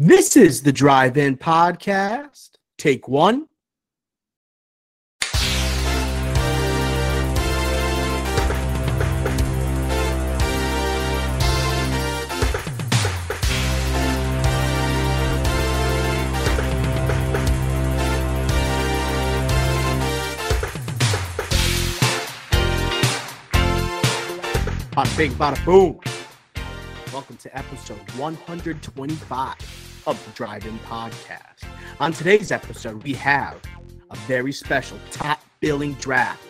This is the Drive In Podcast. Take one. Bada bing, bada boom. Welcome to episode 125 of the Drive In Podcast. On today's episode, we have a very special top billing draft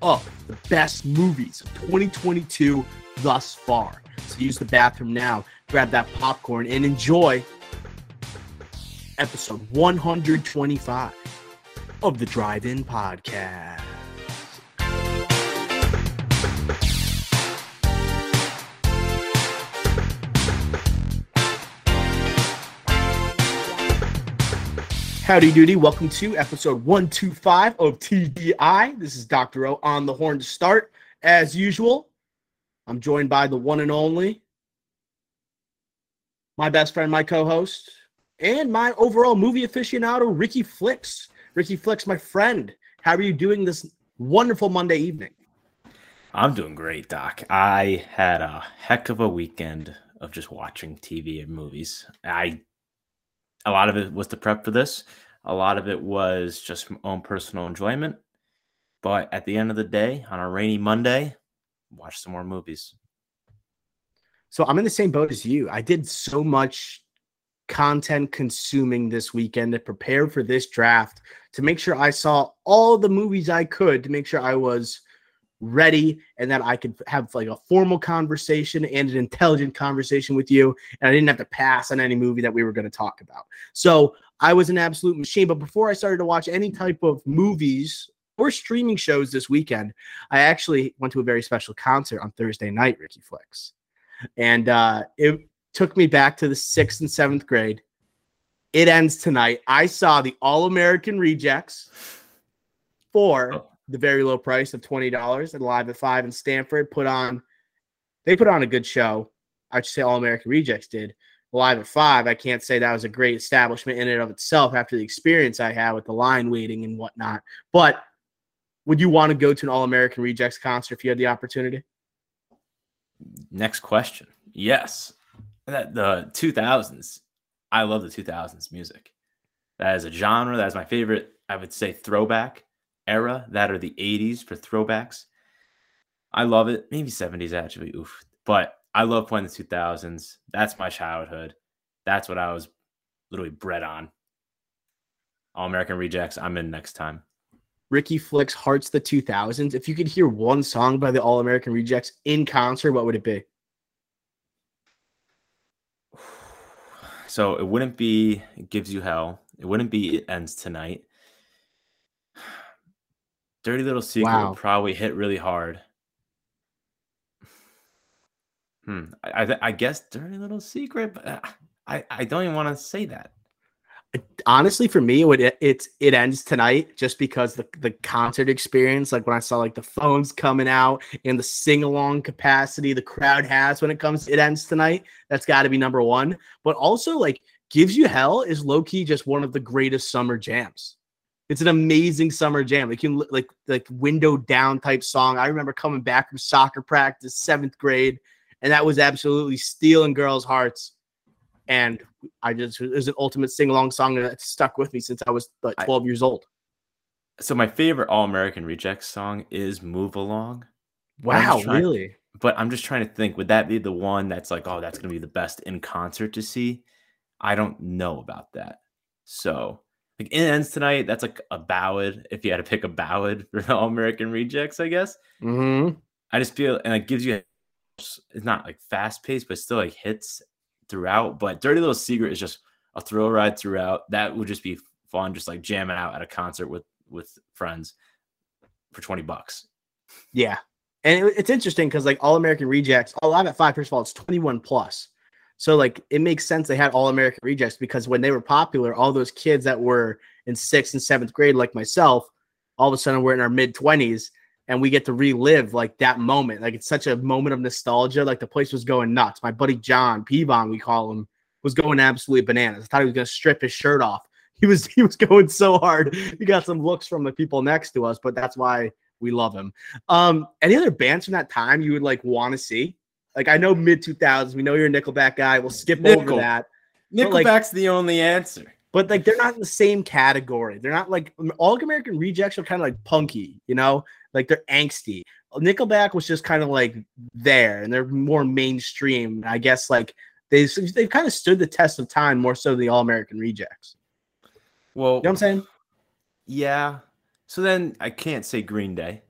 of the best movies of 2022 thus far. So use the bathroom now, grab that popcorn, and enjoy episode 125 of the Drive In Podcast. Howdy doody. Welcome to episode 125 of TDI. This is Dr. O on the horn to start. As usual, I'm joined by the one and only, my best friend, my co host, and my overall movie aficionado, Ricky Flicks. Ricky Flicks, my friend, how are you doing this wonderful Monday evening? I'm doing great, Doc. I had a heck of a weekend of just watching TV and movies. I a lot of it was to prep for this. A lot of it was just my own personal enjoyment. But at the end of the day, on a rainy Monday, watch some more movies. So I'm in the same boat as you. I did so much content consuming this weekend to prepare for this draft to make sure I saw all the movies I could to make sure I was ready and that I could have like a formal conversation and an intelligent conversation with you. And I didn't have to pass on any movie that we were going to talk about. So I was an absolute machine. But before I started to watch any type of movies or streaming shows this weekend, I actually went to a very special concert on Thursday night, Ricky Flicks. And uh, it took me back to the sixth and seventh grade. It ends tonight. I saw the All American Rejects for oh the very low price of twenty dollars at Live at Five in Stamford. Put on, they put on a good show. I should say All American Rejects did. Live at Five, I can't say that was a great establishment in and of itself after the experience I had with the line waiting and whatnot. But would you want to go to an All American Rejects concert if you had the opportunity? Next question. Yes. That the 2000s. I love the 2000s music. That is a genre. That is my favorite. I would say throwback era that are the 80s for throwbacks. I love it. Maybe 70s actually. Oof. But I love playing the 2000s. That's my childhood. That's what I was literally bred on. All American Rejects. I'm in next time. Ricky Flicks Hearts the 2000s. If you could hear one song by the All American Rejects in concert, what would it be? So it wouldn't be It Gives You Hell. It wouldn't be It Ends Tonight. Dirty Little Secret wow. would probably hit really hard. Hmm. I, I, I guess Dirty Little Secret, but uh, I I don't even want to say that. Honestly, for me, it would it, it it ends tonight just because the the concert experience, like when I saw like the phones coming out and the sing along capacity the crowd has when it comes, it ends tonight. That's got to be number one. But also, like, gives you hell is low key just one of the greatest summer jams. It's an amazing summer jam. Like you like like window down type song. I remember coming back from soccer practice, seventh grade, and that was absolutely stealing girls' hearts. And I just it was an ultimate sing along song that stuck with me since I was like 12 I, years old. So my favorite All American Rejects song is "Move Along." Wow, trying, really? But I'm just trying to think. Would that be the one that's like, oh, that's gonna be the best in concert to see? I don't know about that. So like it ends tonight. That's like a ballad. If you had to pick a ballad for the All American Rejects, I guess. Mm-hmm. I just feel and it gives you. It's not like fast paced, but still like hits throughout. But Dirty Little Secret is just a thrill ride throughout. That would just be fun, just like jamming out at a concert with with friends for twenty bucks. Yeah, and it, it's interesting because like All American Rejects, all live at five. First of all, it's twenty one plus. So like it makes sense they had all American rejects because when they were popular, all those kids that were in sixth and seventh grade, like myself, all of a sudden we're in our mid twenties and we get to relive like that moment. Like it's such a moment of nostalgia. Like the place was going nuts. My buddy John Peavon, we call him, was going absolutely bananas. I thought he was gonna strip his shirt off. He was he was going so hard. He got some looks from the people next to us, but that's why we love him. Um, any other bands from that time you would like want to see? Like I know mid 2000s, we know you're a Nickelback guy. We'll skip Nickel. over that. Nickelback's like- the only answer. But like they're not in the same category. They're not like all American rejects are kind of like punky, you know, like they're angsty. Nickelback was just kind of like there, and they're more mainstream. I guess like they they've kind of stood the test of time more so than the All American Rejects. Well, You know what I'm saying? yeah. So then I can't say Green Day.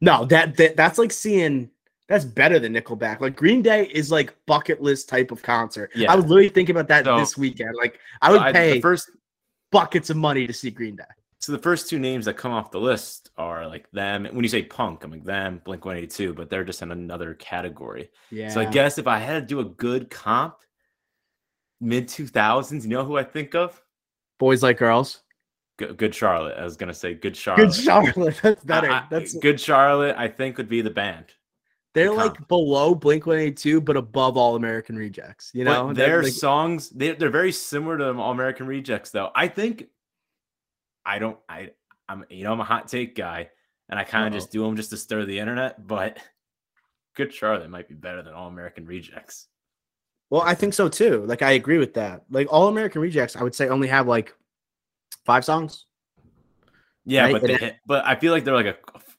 No, that, that that's like seeing that's better than Nickelback. Like Green Day is like bucket list type of concert. Yeah. I was literally thinking about that So- this weekend. Like I would I- pay the first buckets of money to see Green Day. so the first two names that come off the list are like them. When you say punk, I'm like them, Blink 182, but they're just in another category. Yeah. So I guess if I had to do a good comp, mid 2000s, you know who I think of? boys like girls. Good, good Charlotte. I was gonna say Good Charlotte. Good Charlotte. That's better. That's Good Charlotte. I think would be the band. They're the like below Blink 182, but above all American rejects. You know, But their like- songs they, they're very similar to All American Rejects, though. I think I don't. I I'm you know I'm a hot take guy, and I kind of just do them just to stir the internet. But Good Charlotte might be better than All American Rejects. well, I think so too. Like I agree with that. Like all American rejects, I would say only have like five songs. Yeah, Right, but they hit, but I feel like they're like a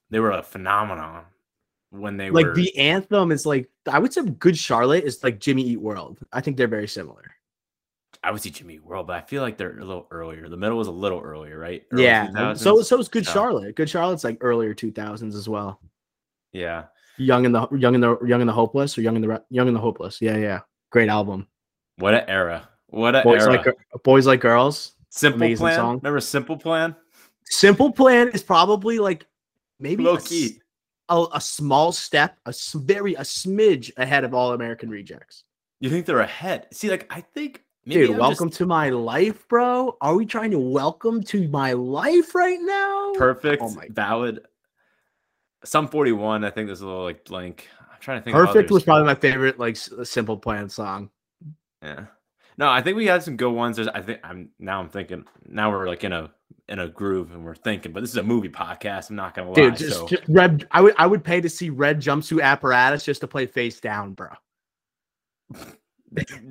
they were a phenomenon when they like were the anthem is like I would say Good Charlotte is like Jimmy Eat World. I think they're very similar. I would see Jimmy Eat World, but I feel like they're a little earlier. The middle was a little earlier, right? Early yeah. 2000s? So so is Good So- Charlotte. Good Charlotte's like earlier 2000s as well. yeah. Young and the Young and the Young and the Hopeless or Young and the Young and the Hopeless. Yeah, yeah. Great album. What an era! What a Boys era! like Boys like Girls. Simple amazing Plan. song. Remember Simple Plan? Simple Plan is probably like maybe Low key. A, a small step, a very a smidge ahead of All American Rejects. You think they're ahead? See, like I think maybe Dude, I'm welcome just to my life, bro. Are we trying to welcome to my life right now? perfect, Oh my- valid. Sum 41. I think there's a little like blank. I'm trying to think. Perfect was probably my favorite, like Simple Plan song. Yeah. No, I think we had some good ones. There's, I think I'm now. I'm thinking now we're like in a in a groove and we're thinking. But this is a movie podcast. I'm not gonna lie. Dude, just, so just red. I would I would pay to see red jumpsuit apparatus just to play face down, bro.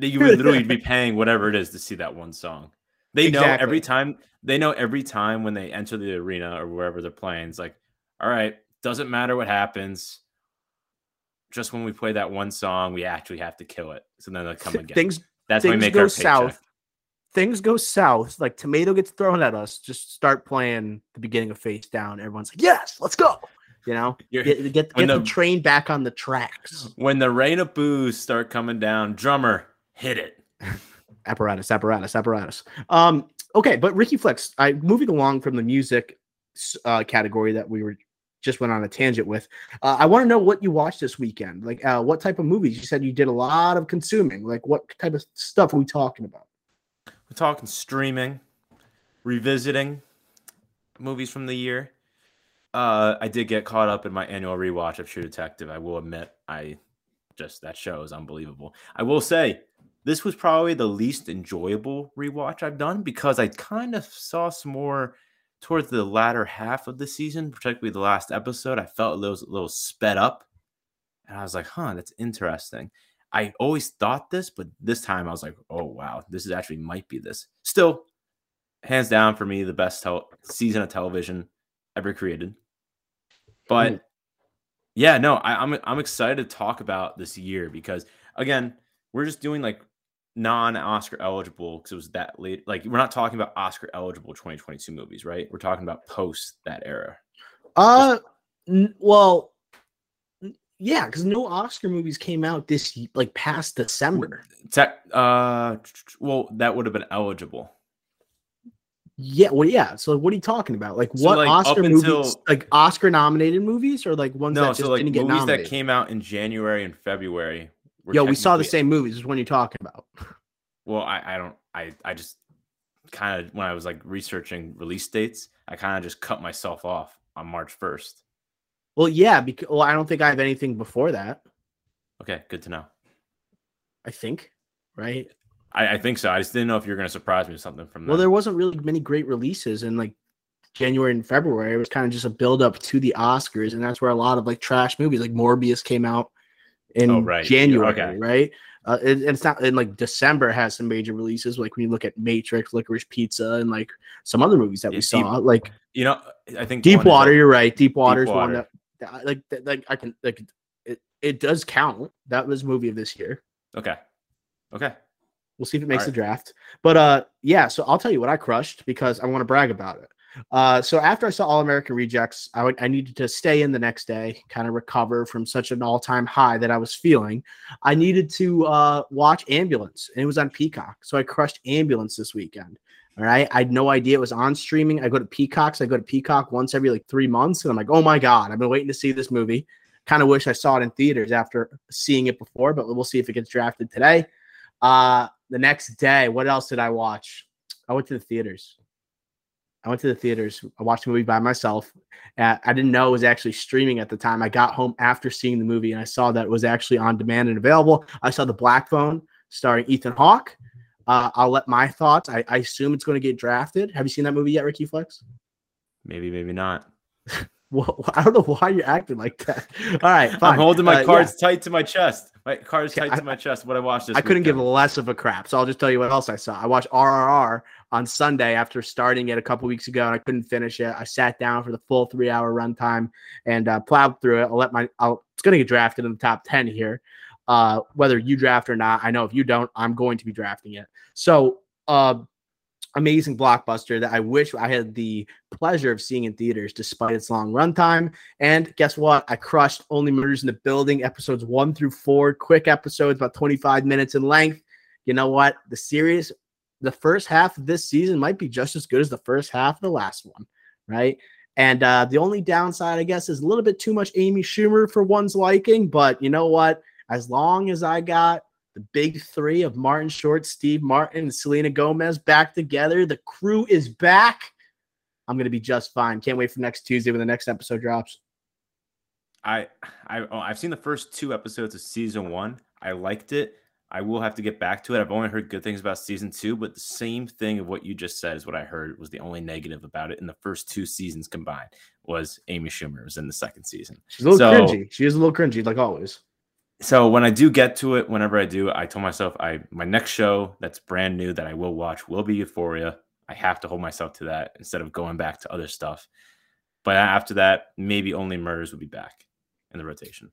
you would literally be paying whatever it is to see that one song. They know Exactly. every time they know every time when they enter the arena or wherever they're playing, it's like, all right, doesn't matter what happens. Just when we play that one song, we actually have to kill it. So then they'll come again. Things That's things make go south. Things go south, like tomato gets thrown at us, just start playing the beginning of face down. Everyone's like, yes, let's go. You know, You're- get get, get the the- train back on the tracks. When the rain of boos start coming down, drummer, hit it. apparatus, apparatus, apparatus. Um, okay, but Ricky Flicks, I moving along from the music uh, category that we were just went on a tangent with. Uh, I want to know what you watched this weekend. Like, uh, what type of movies? You said you did a lot of consuming. Like, what type of stuff are we talking about? Talking streaming, revisiting movies from the year. Uh, I did get caught up in my annual rewatch of True Detective. I will admit, I just that show is unbelievable. I will say this was probably the least enjoyable rewatch I've done because I kind of saw some more towards the latter half of the season, particularly the last episode. I felt a little, a little sped up, and I was like, "Huh, that's interesting." I always thought this, but this time I was like, "Oh wow, this is actually might be this." Still, hands down for me, the best tel- season of television ever created. But Mm. yeah, no, I, I'm I'm excited to talk about this year because again, we're just doing like non-Oscar eligible because it was that late. Like we're not talking about Oscar eligible 2022 movies, right? We're talking about post that era. Uh, n- well, yeah, because no Oscar movies came out this like past December. Tech, uh, well, that would have been eligible. Yeah, well, yeah. So, what are you talking about? Like, So, what like, Oscar movies? Like Oscar nominated movies, or like ones No, that just so like didn't get movies nominated? that came out in January and February. Yo, we saw the same movies. Is what you're talking about. Well, I, I don't I I just kind of when I was like researching release dates, I kind of just cut myself off on March 1st. Well, yeah, because well, I don't think I have anything before that. Okay, good to know. I think, right? I, I think so. I just didn't know if you were going to surprise me with something from. That. Well, there wasn't really many great releases in like January and February. It was kind of just a build up to the Oscars, and that's where a lot of like trash movies like Morbius came out in Oh, right. January, Okay. right? Uh, it, it's not in like December has some major releases, like when you look at Matrix, Licorice Pizza, and like some other movies that Yeah, we Deep- saw, like You know, I think Deep Water. a- You're right. Deep Water is one Water. that, that like that, like I can like it, it does count. That was movie of this year. Okay. Okay. We'll see if it makes the draft. But uh yeah, so I'll tell you what I crushed because I want to brag about it. Uh so after I saw All American Rejects, I would I needed to stay in the next day, kind of recover from such an all-time high that I was feeling. I needed to uh watch Ambulance and it was on Peacock. So I crushed Ambulance this weekend. All right. I had no idea it was on streaming. I go to Peacocks. I go to Peacock once every like three months. And I'm like, oh my God, I've been waiting to see this movie. Kind of wish I saw it in theaters after seeing it before, but we'll see if it gets drafted today. Uh, the next day, what else did I watch? I went to the theaters. I went to the theaters. I watched a movie by myself. I didn't know it was actually streaming at the time. I got home after seeing the movie and I saw that it was actually on demand and available. I saw The Black Phone starring Ethan Hawke. Uh, I'll let my thoughts. I, I assume it's going to get drafted. Have you seen that movie yet, Ricky Flicks? Maybe, maybe not. Well, I don't know why you're acting like that. All right, fine. I'm holding my Uh, cards tight to my chest. My cards tight I- to my chest. What I watched this I couldn't give less of a crap. So I'll just tell you what else I saw. I watched RRR on Sunday after starting it a couple weeks ago, and I couldn't finish it. I sat down for the full three hour runtime and uh, plowed through it. I'll let my. I'll, it's going to get drafted in the top ten here, uh, whether you draft or not. I know if you don't, I'm going to be drafting it. So, uh, amazing blockbuster that I wish I had the pleasure of seeing in theaters despite its long runtime. And guess what? I crushed Only Murders in the Building episodes one through four, quick episodes, about 25 minutes in length. You know what? The series, the first half of this season might be just as good as the first half of the last one, right? And uh, the only downside, I guess, is a little bit too much Amy Schumer for one's liking. But you know what? As long as I got the big three of Martin Short, Steve Martin, and Selena Gomez back together, the crew is back. I'm going to be just fine. Can't wait for next Tuesday when the next episode drops. I I oh, I've seen the first two episodes of season one. I liked it. I will have to get back to it. I've only heard good things about season two, but the same thing of what you just said is what I heard was the only negative about it in the first two seasons combined was Amy Schumer was in the second season. She's a little So- cringy. She is a little cringy, like always. So when I do get to it, whenever I do, I told myself I my next show that's brand new that I will watch will be Euphoria. I have to hold myself to that instead of going back to other stuff. But after that, maybe only murders will be back in the rotation.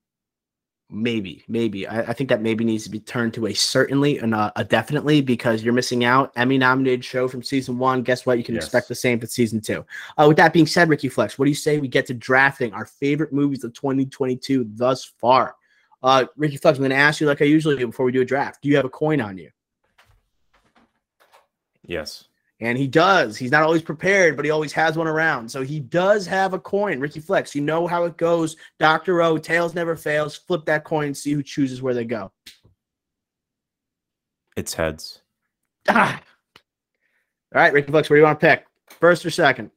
Maybe, maybe. I, I think that maybe needs to be turned to a certainly and a, a definitely because you're missing out. Emmy nominated show from season one. Guess what? You can Yes. expect the same for season two. Uh, with that being said, Ricky Flicks, what do you say we get to drafting our favorite movies of 2022 thus far? Uh, Ricky Flicks, I'm going to ask you like I usually do before we do a draft. Do you have a coin on you? Yes. And he does. He's not always prepared, but he always has one around. So he does have a coin. Ricky Flicks, you know how it goes. Dr. O, tails never fails. Flip that coin, see who chooses where they go. It's heads. Ah. All right, Ricky Flicks, where do you want to pick? First or second?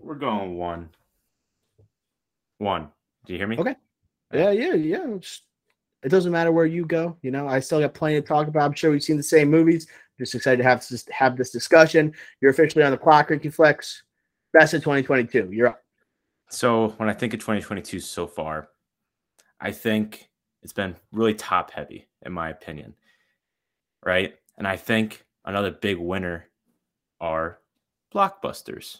We're going one. One. Do you hear me? Okay. Yeah, yeah, yeah. It's- It doesn't matter where you go. You know, I still got plenty to talk about. I'm sure we've seen the same movies. Just excited to have this have this discussion. You're officially on the clock, Ricky Flicks. Best of 2022. You're up. So when I think of 2022 so far, I think it's been really top heavy, in my opinion. Right. And I think another big winner are blockbusters,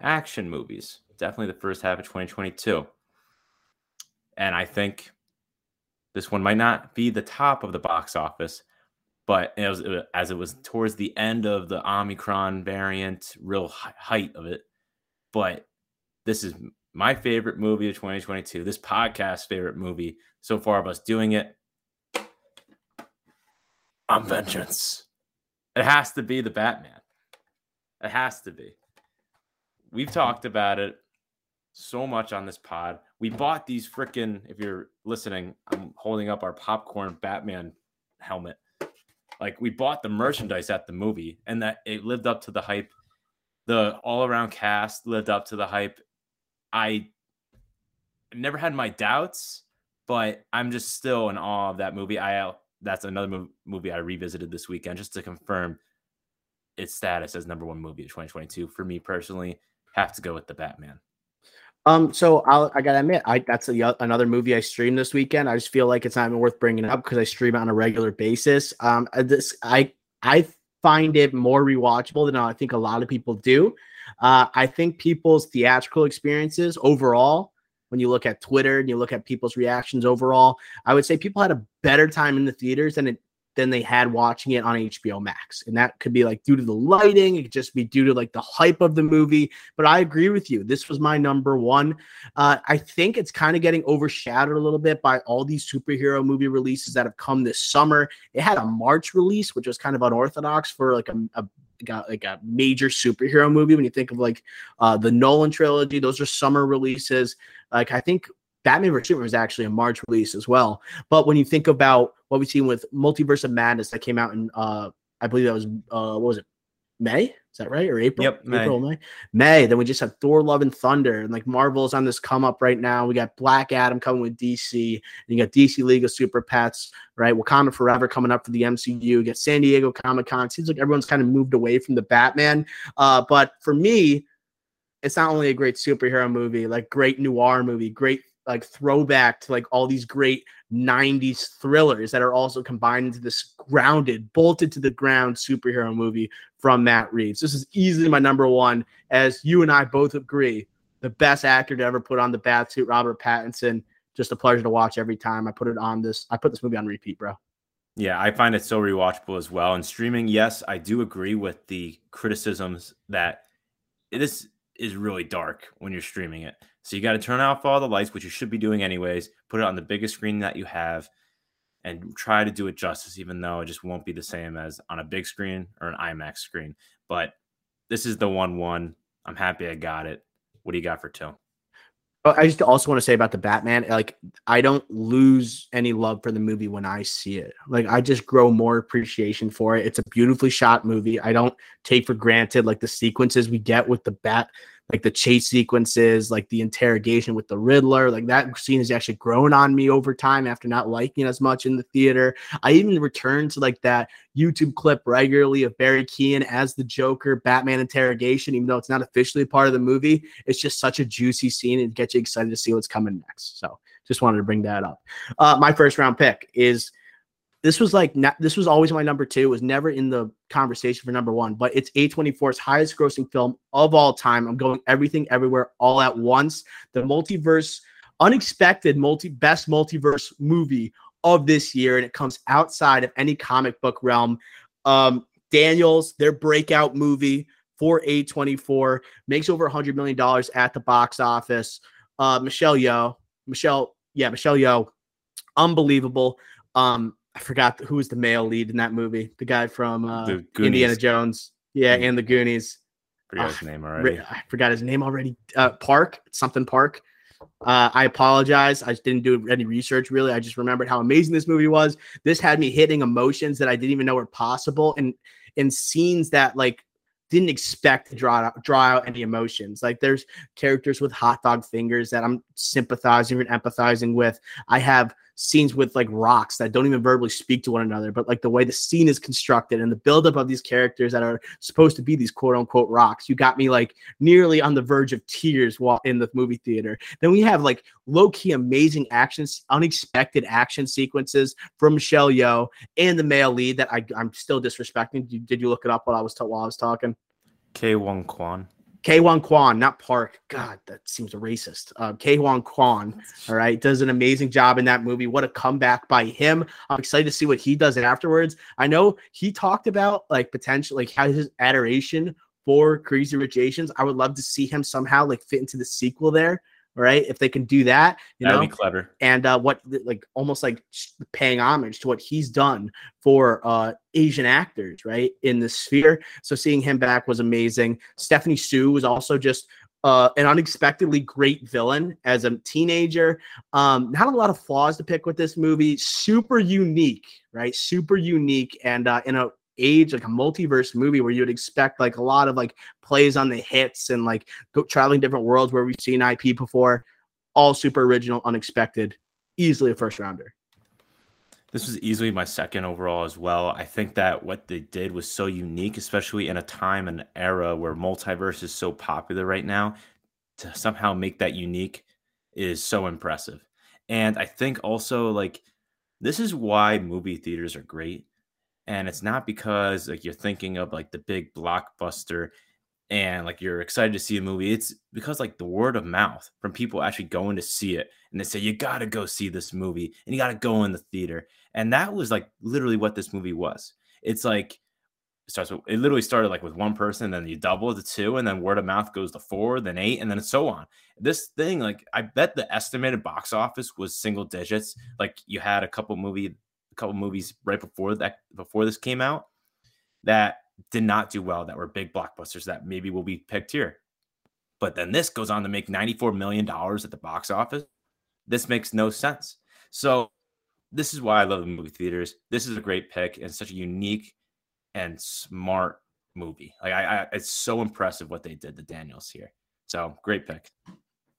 action movies. Definitely the first half of 2022. And I think this one might not be the top of the box office, but it was, it- as it was towards the end of the Omicron variant, real height of it. But this is my favorite movie of 2022. This podcast favorite movie so far of us doing it. I'm Vengeance. It has to be the Batman. It has to be. We've talked about it so much on this pod. We bought these freaking, if you're listening, I'm holding up our popcorn Batman helmet. Like we bought the merchandise at the movie and that it lived up to the hype. The all around cast lived up to the hype. I never had my doubts, but I'm just still in awe of that movie. I uh, that's another movie I revisited this weekend just to confirm its status as number one movie of 2022. For me personally, have to go with the Batman. Um, so I'll, I gotta admit, I that's a, another movie I streamed this weekend. I just feel like it's not even worth bringing it up because I stream it on a regular basis. Um, this I I find it more rewatchable than I think a lot of people do. Uh, I think people's theatrical experiences overall, when you look at Twitter and you look at people's reactions overall, I would say people had a better time in the theaters than it than they had watching it on HBO Max. And that could be like due to the lighting, it could just be due to like the hype of the movie. But I agree with you. This was my number one. Uh, I think it's kind of getting overshadowed a little bit by all these superhero movie releases that have come this summer. It had a March release, which was kind of unorthodox for like a, a got like a major superhero movie when you think of like uh the Nolan trilogy those are summer releases like I think Batman vs Superman was actually a March release as well. But when you think about what we've seen with Multiverse of Madness that came out in, uh, I believe that was, uh, what was it, May? Is that right? Or April? Yep, April, May. May. May. Then we just have Thor: Love and Thunder, and like Marvel's on this come up right now. We got Black Adam coming with DC, and you got DC League of Super Pets, right? Wakanda Forever coming up for the MCU. You get San Diego Comic Con. Seems like everyone's kind of moved away from the Batman. Uh, but for me, it's not only a great superhero movie, like great noir movie, great like throwback to like all these great 90s thrillers that are also combined into this grounded, bolted to the ground superhero movie from Matt Reeves. This is easily my number one, as you and I both agree. The best actor to ever put on the bat suit, Robert Pattinson. Just a pleasure to watch every time I put it on this. I put this movie on repeat, bro. Yeah, I find it so rewatchable as well. And streaming, yes, I do agree with the criticisms that this is really dark when you're streaming it. So you got to turn off all the lights, which you should be doing anyways. Put it on the biggest screen that you have, and try to do it justice, even though it just won't be the same as on a big screen or an IMAX screen. But this is the one one. I'm happy I got it. What do you got for two? I just also want to say about the Batman, like I don't lose any love for the movie when I see it. Like I just grow more appreciation for it. It's a beautifully shot movie. I don't take for granted like the sequences we get with the bat like the chase sequences, like the interrogation with the Riddler, like that scene has actually grown on me over time after not liking as much in the theater. I even return to like that YouTube clip regularly of Barry Keoghan as the Joker Batman interrogation, even though it's not officially part of the movie. It's just such a juicy scene and gets you excited to see what's coming next. So just wanted to bring that up. Uh, my first round pick is this was like this was always my number two. It was never in the conversation for number one, but it's A24's highest grossing film of all time. I'm going everything everywhere all at once. The multiverse, unexpected multi best multiverse movie of this year, and it comes outside of any comic book realm. Um, Daniels, their breakout movie for A24 makes over $100 million at the box office. Uh, Michelle Yeoh, Michelle, yeah, Michelle Yeoh, unbelievable. Um, I forgot who was the male lead in that movie. The guy from uh, Indiana Jones. Yeah, mm. and the Goonies. Forgot his name already. I forgot his name already. Uh, Park, something Park. Uh, I apologize. I didn't do any research really. I just remembered how amazing this movie was. This had me hitting emotions that I didn't even know were possible, and in scenes that like didn't expect to draw out, draw out any emotions. Like there's characters with hot dog fingers that I'm sympathizing and empathizing with. I have scenes with like rocks that don't even verbally speak to one another, but like the way the scene is constructed and the buildup of these characters that are supposed to be these quote unquote rocks, you got me like nearly on the verge of tears while in the movie theater. Then we have like low key amazing actions, unexpected action sequences from Michelle Yeoh and the male lead that I, I'm still disrespecting. Did, did you look it up while I was t- while I was talking? Ke Huy Quan. Ke Huy Quan, not Park. God, that seems racist. Uh, Ke Huy Quan, all right, does an amazing job in that movie. What a comeback by him. I'm excited to see what he does afterwards. I know he talked about like potential, like how his adoration for Crazy Rich Asians. I would love to see him somehow like fit into the sequel there right? If they can do that, you That'd know, be clever. And uh, what like almost like paying homage to what he's done for uh, Asian actors, right, in the sphere. So seeing him back was amazing. Stephanie Hsu was also just uh, an unexpectedly great villain as a teenager. Um, not a lot of flaws to pick with this movie. Super unique, right? Super unique, and uh, in a age like a multiverse movie where you would expect like a lot of like plays on the hits and like go traveling different worlds where we've seen IP before. All super original, unexpected, easily a first rounder. This was easily my second overall as well. I think that what they did was so unique, especially in a time and era where multiverse is so popular right now. To somehow make that unique is so impressive. And I think also like this is why movie theaters are great. And it's not because like you're thinking of like the big blockbuster and like you're excited to see a movie, it's because like the word of mouth from people actually going to see it and they say, you got to go see this movie and you got to go in the theater. And that was like literally what this movie was. It's like, it starts with, it literally started like with one person, then you double to two, and then word of mouth goes to four, then eight, and then so on. This thing, like, I bet the estimated box office was single digits. Like, you had a couple movie, couple movies right before that, before this came out, that did not do well that were big blockbusters that maybe will be picked here. But then this goes on to make $94 million at the box office. This makes no sense. So, this is why I love the movie theaters. This is a great pick and such a unique and smart movie. Like, I, I it's so impressive what they did, the Daniels here. So, great pick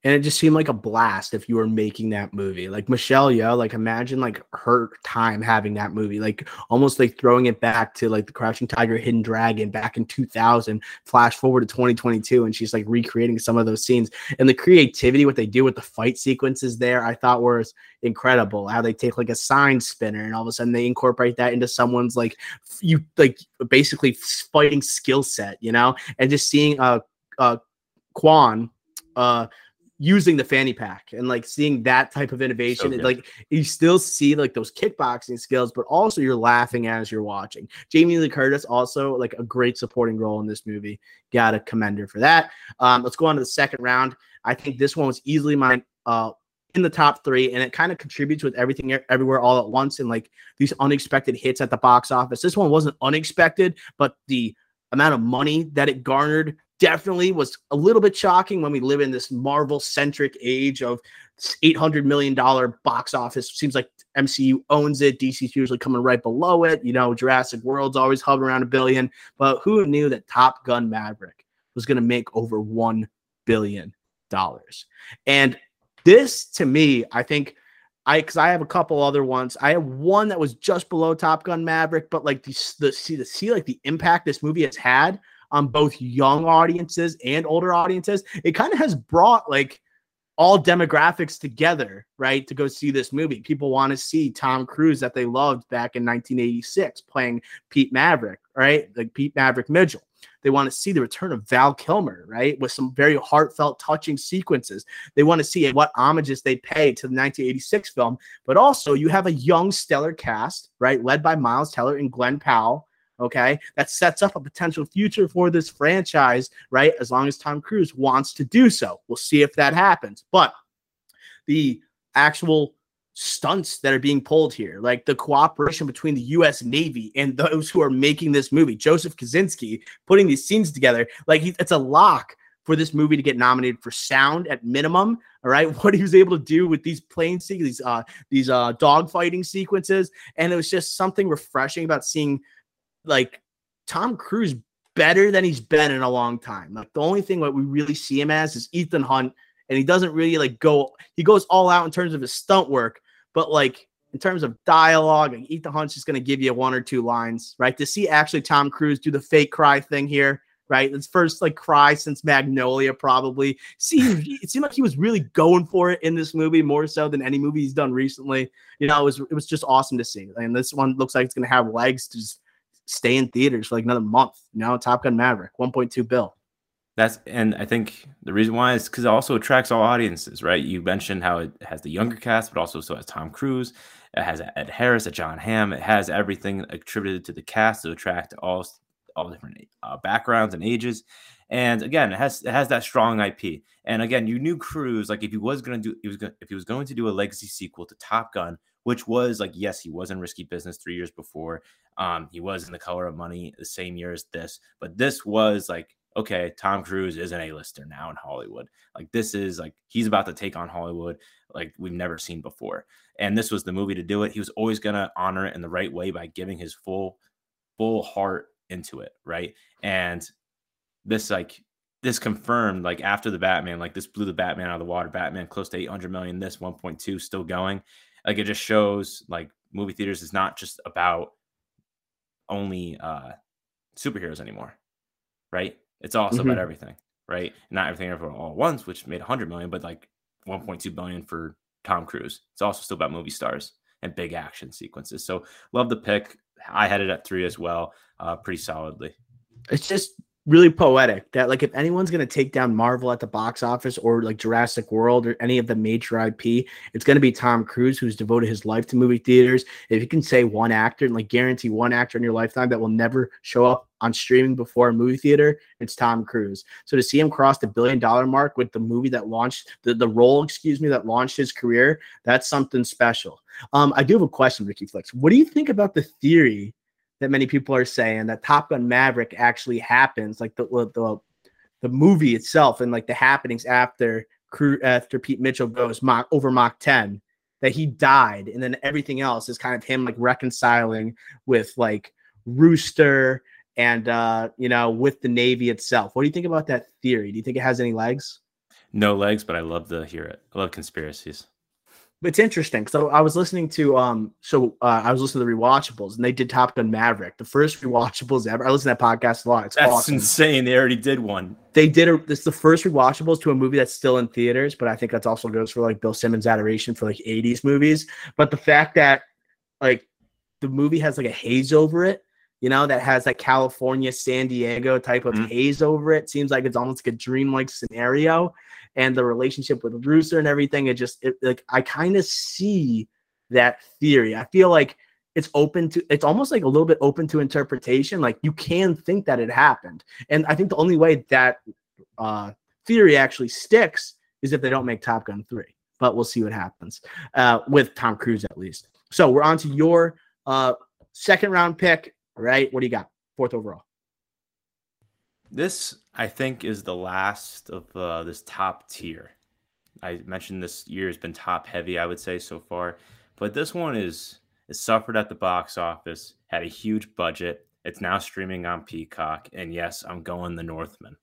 and it just seemed like a blast if you were making that movie. Like michelle yeoh like imagine like her time having that movie like almost like throwing it back to like the crouching tiger hidden dragon back in 2000 flash forward to 2022 and she's like recreating some of those scenes. And the creativity what they do with the fight sequences there i thought was incredible how they take like a sign spinner and all of a sudden they incorporate that into someone's like you like basically fighting skill set you know? And just seeing uh uh Quan uh using the fanny pack and like seeing that type of innovation. So like you still see like those kickboxing skills, but also you're laughing as you're watching. Jamie Lee Curtis also like a great supporting role in this movie. Got to commend her for that. Um, let's go on to the second round. I think this one was easily mine. Uh, in the top three, and it kind of contributes with everything everywhere all at once and like these unexpected hits at the box office. This one wasn't unexpected, but the amount of money that it garnered definitely was a little bit shocking when we live in this Marvel centric age of $800 million box office. Seems like MCU owns it. DC's usually coming right below it. You know, Jurassic World's always hovering around a billion. But who knew that Top Gun Maverick was going to make over $1 billion? And this to me, I think. I because I have a couple other ones. I have one that was just below Top Gun Maverick, but like the, the see the see like the impact this movie has had on both young audiences and older audiences. It kind of has brought like all demographics together, right? To go see this movie. People want to see Tom Cruise that they loved back in 1986 playing Pete Maverick, right? Like Pete Maverick Mitchell. They want to see the return of Val Kilmer, right? With some very heartfelt, touching sequences. They want to see what homages they pay to the 1986 film. But also, you have a young, stellar cast, right? Led by Miles Teller and Glen Powell, Okay. That sets up a potential future for this franchise, right? As long as Tom Cruise wants to do so. We'll see if that happens. But the actual stunts that are being pulled here, like the cooperation between the US Navy and those who are making this movie, Joseph Kosinski putting these scenes together, like he, it's a lock for this movie to get nominated for sound at minimum. All right, what he was able to do with these plane sequences, these uh these uh dogfighting sequences, and it was just something refreshing about seeing like Tom Cruise better than he's been in a long time. Like the only thing that we really see him as is Ethan Hunt, and he doesn't really like go. He goes all out in terms of his stunt work, but like in terms of dialogue, like Ethan Hunt's just to give you one or two lines, right? To see actually Tom Cruise do the fake cry thing here, right? It's first like cry since Magnolia, probably. See, it seemed like he was really going for it in this movie more so than any movie he's done recently. You know, it was it was just awesome to see, and this one looks like it's to have legs to just stay in theaters for like another month. You know, Top Gun Maverick, 1.2 bill. That's and I think the reason why is because it also attracts all audiences, right? You mentioned how it has the younger cast, but also so has Tom Cruise, it has Ed Harris, a Jon Hamm, it has everything attributed to the cast to attract all all different uh, backgrounds and ages. And again, it has it has that strong IP. And again, you knew Cruise like if he was to do he was gonna, if he was going to do a legacy sequel to Top Gun, which was like yes, he was in Risky Business three years before. Um, he was in The Color of Money the same year as this, but this was like okay, Tom Cruise is an A-lister now in Hollywood. Like this is like he's about to take on Hollywood like we've never seen before. And this was the movie to do it. He was always to honor it in the right way by giving his full full heart into it, right? And this like this confirmed like after the Batman, like this blew the Batman out of the water. Batman close to 800 million, this 1.2 still going. Like it just shows like movie theaters is not just about only uh, superheroes anymore, right? It's also mm-hmm. about everything, right? Not everything everywhere all at once, which made 100 million, but like 1.2 billion for Tom Cruise. It's also still about movie stars and big action sequences. So love the pick. I had it at three as well, uh, pretty solidly. It's just really poetic that like if anyone's going to take down Marvel at the box office or like Jurassic World or any of the major IP, it's going to be Tom Cruise who's devoted his life to movie theaters. If you can say one actor and like guarantee one actor in your lifetime that will never show up on streaming before a movie theater, it's Tom Cruise. So to see him cross the billion dollar mark with the movie that launched the, the role, excuse me, that launched his career, that's something special. Um, I do have a question, Ricky Flicks. What do you think about the theory that many people are saying that Top Gun Maverick actually happens, like the the, the movie itself and like the happenings after after Pete Mitchell goes over Mach 10, that he died, and then everything else is kind of him like reconciling with like Rooster and uh, you know with the Navy itself. What do you think about that theory? Do you think it has any legs? No legs, but I love to hear it. I love conspiracies it's interesting. So I was listening to um, so uh, I was listening to the rewatchables, and they did Top Gun Maverick, the first rewatchables ever. I listen to that podcast a lot. It's that's awesome. insane. They already did one. They did a, this the first rewatchables to a movie that's still in theaters, but I think that's also goes for like Bill Simmons' adoration for like '80s movies. But the fact that like the movie has like a haze over it, you know, that has that California, San Diego type of mm-hmm. haze over it, seems like it's almost like a dreamlike scenario and the relationship with Rooster and everything. It just it, like I kind of see that theory. I feel like it's open to it's almost like a little bit open to interpretation. Like you can think that it happened, and I think the only way that uh, theory actually sticks is if they don't make Top Gun three. But we'll see what happens uh, with Tom Cruise at least. So we're on to your uh, second round pick. Right? What do you got? Fourth overall. This, I think, is the last of uh, this top tier. I mentioned this year has been top heavy, I would say so far, but this one is is suffered at the box office, had a huge budget. It's now streaming on Peacock, and yes, I'm going the Northman.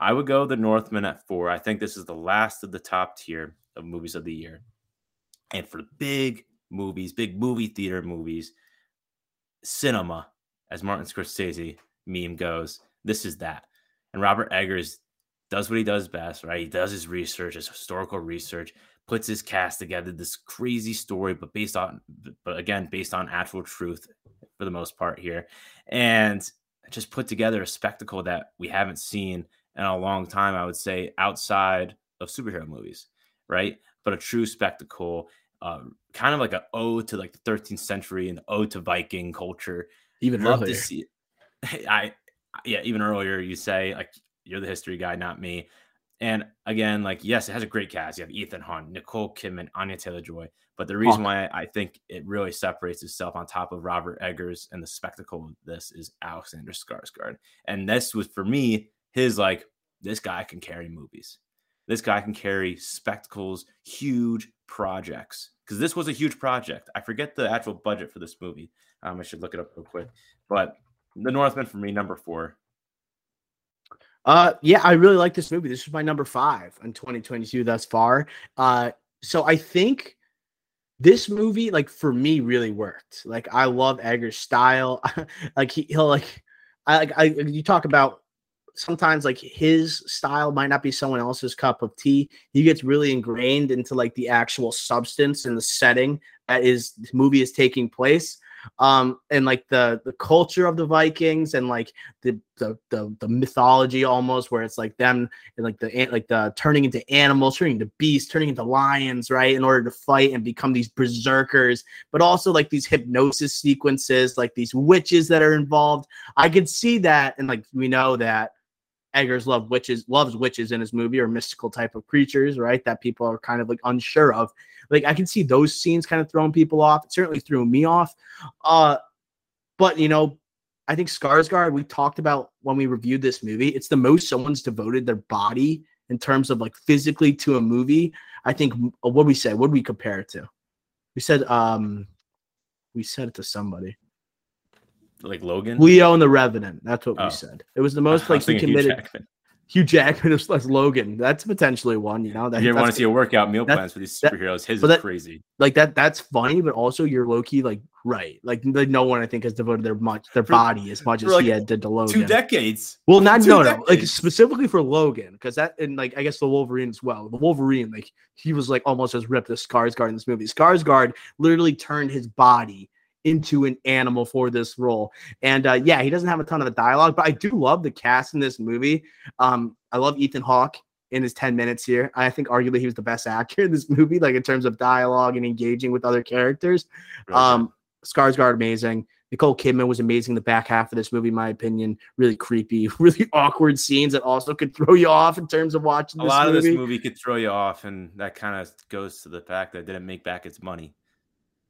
I would go the Northman at four. I think this is the last of the top tier of movies of the year. And for big movies, big movie theater movies, cinema, as Martin Scorsese meme goes, this is that. And Robert Eggers does what he does best, right? He does his research, his historical research, puts his cast together, this crazy story, but based on, but again, based on actual truth for the most part here. And just put together a spectacle that we haven't seen in a long time, I would say, outside of superhero movies, right? But a true spectacle, uh, kind of like an ode to like the 13th century and the ode to Viking culture. Even love earlier. to see it. I yeah, even earlier you say like you're the history guy, not me. And again, like yes, it has a great cast. You have Ethan Hunt, Nicole Kidman, Anya Taylor Joy. But the reason why I think it really separates itself on top of Robert Eggers and the spectacle of this is Alexander Skarsgård. And this was for me his like this guy can carry movies. This guy can carry spectacles, huge projects. Because this was a huge project. I forget the actual budget for this movie. Um, I should look it up real quick. But the Northman for me, number four. Uh, yeah, I really like this movie. This is my number five in 2022 thus far. Uh, so I think this movie, like for me, really worked. Like I love Eggers' style. like he, he'll like, I like I. You talk about sometimes like his style might not be someone else's cup of tea. He gets really ingrained into like the actual substance and the setting that is this movie is taking place um and like the the culture of the vikings and like the the the, the mythology almost where it's like them and like the like the turning into animals turning into beasts turning into lions right in order to fight and become these berserkers but also like these hypnosis sequences like these witches that are involved i could see that and like we know that Eggers love witches, loves witches in his movie or mystical type of creatures, right? That people are kind of like unsure of. Like I can see those scenes kind of throwing people off. It certainly threw me off. Uh, but you know, I think Skarsgård, we talked about when we reviewed this movie, it's the most someone's devoted their body in terms of like physically to a movie. I think uh, what we said, what we compare it to? We said um we said it to somebody. Like Logan? Leo and the Revenant. That's what oh. we said. It was the most like he committed. Hugh Jackman as, as Logan. That's potentially one. You know, that, you want to see a workout meal plans for these superheroes? His is crazy. like that. That's funny, but also you're low key like right. Like, like no one I think has devoted their much their For- body as much as like, he had did to Logan. Two decades. Well, not Two no, no, like specifically for Logan, because that and like I guess the Wolverine as well. The Wolverine, like he was like almost as ripped as Skarsgård in this movie. Skarsgård literally turned his body into an animal for this role, and uh, yeah, he doesn't have a ton of the dialogue, but I do love the cast in this movie. Um, I love Ethan Hawke in his 10 minutes here. I think arguably he was the best actor in this movie, like in terms of dialogue and engaging with other characters. Really. Um, Skarsgård amazing. Nicole Kidman was amazing. in The back half of this movie, in my opinion, really creepy, really awkward scenes that also could throw you off in terms of watching a lot movie. of this movie could throw you off, and that kind of goes to the fact that it didn't make back its money.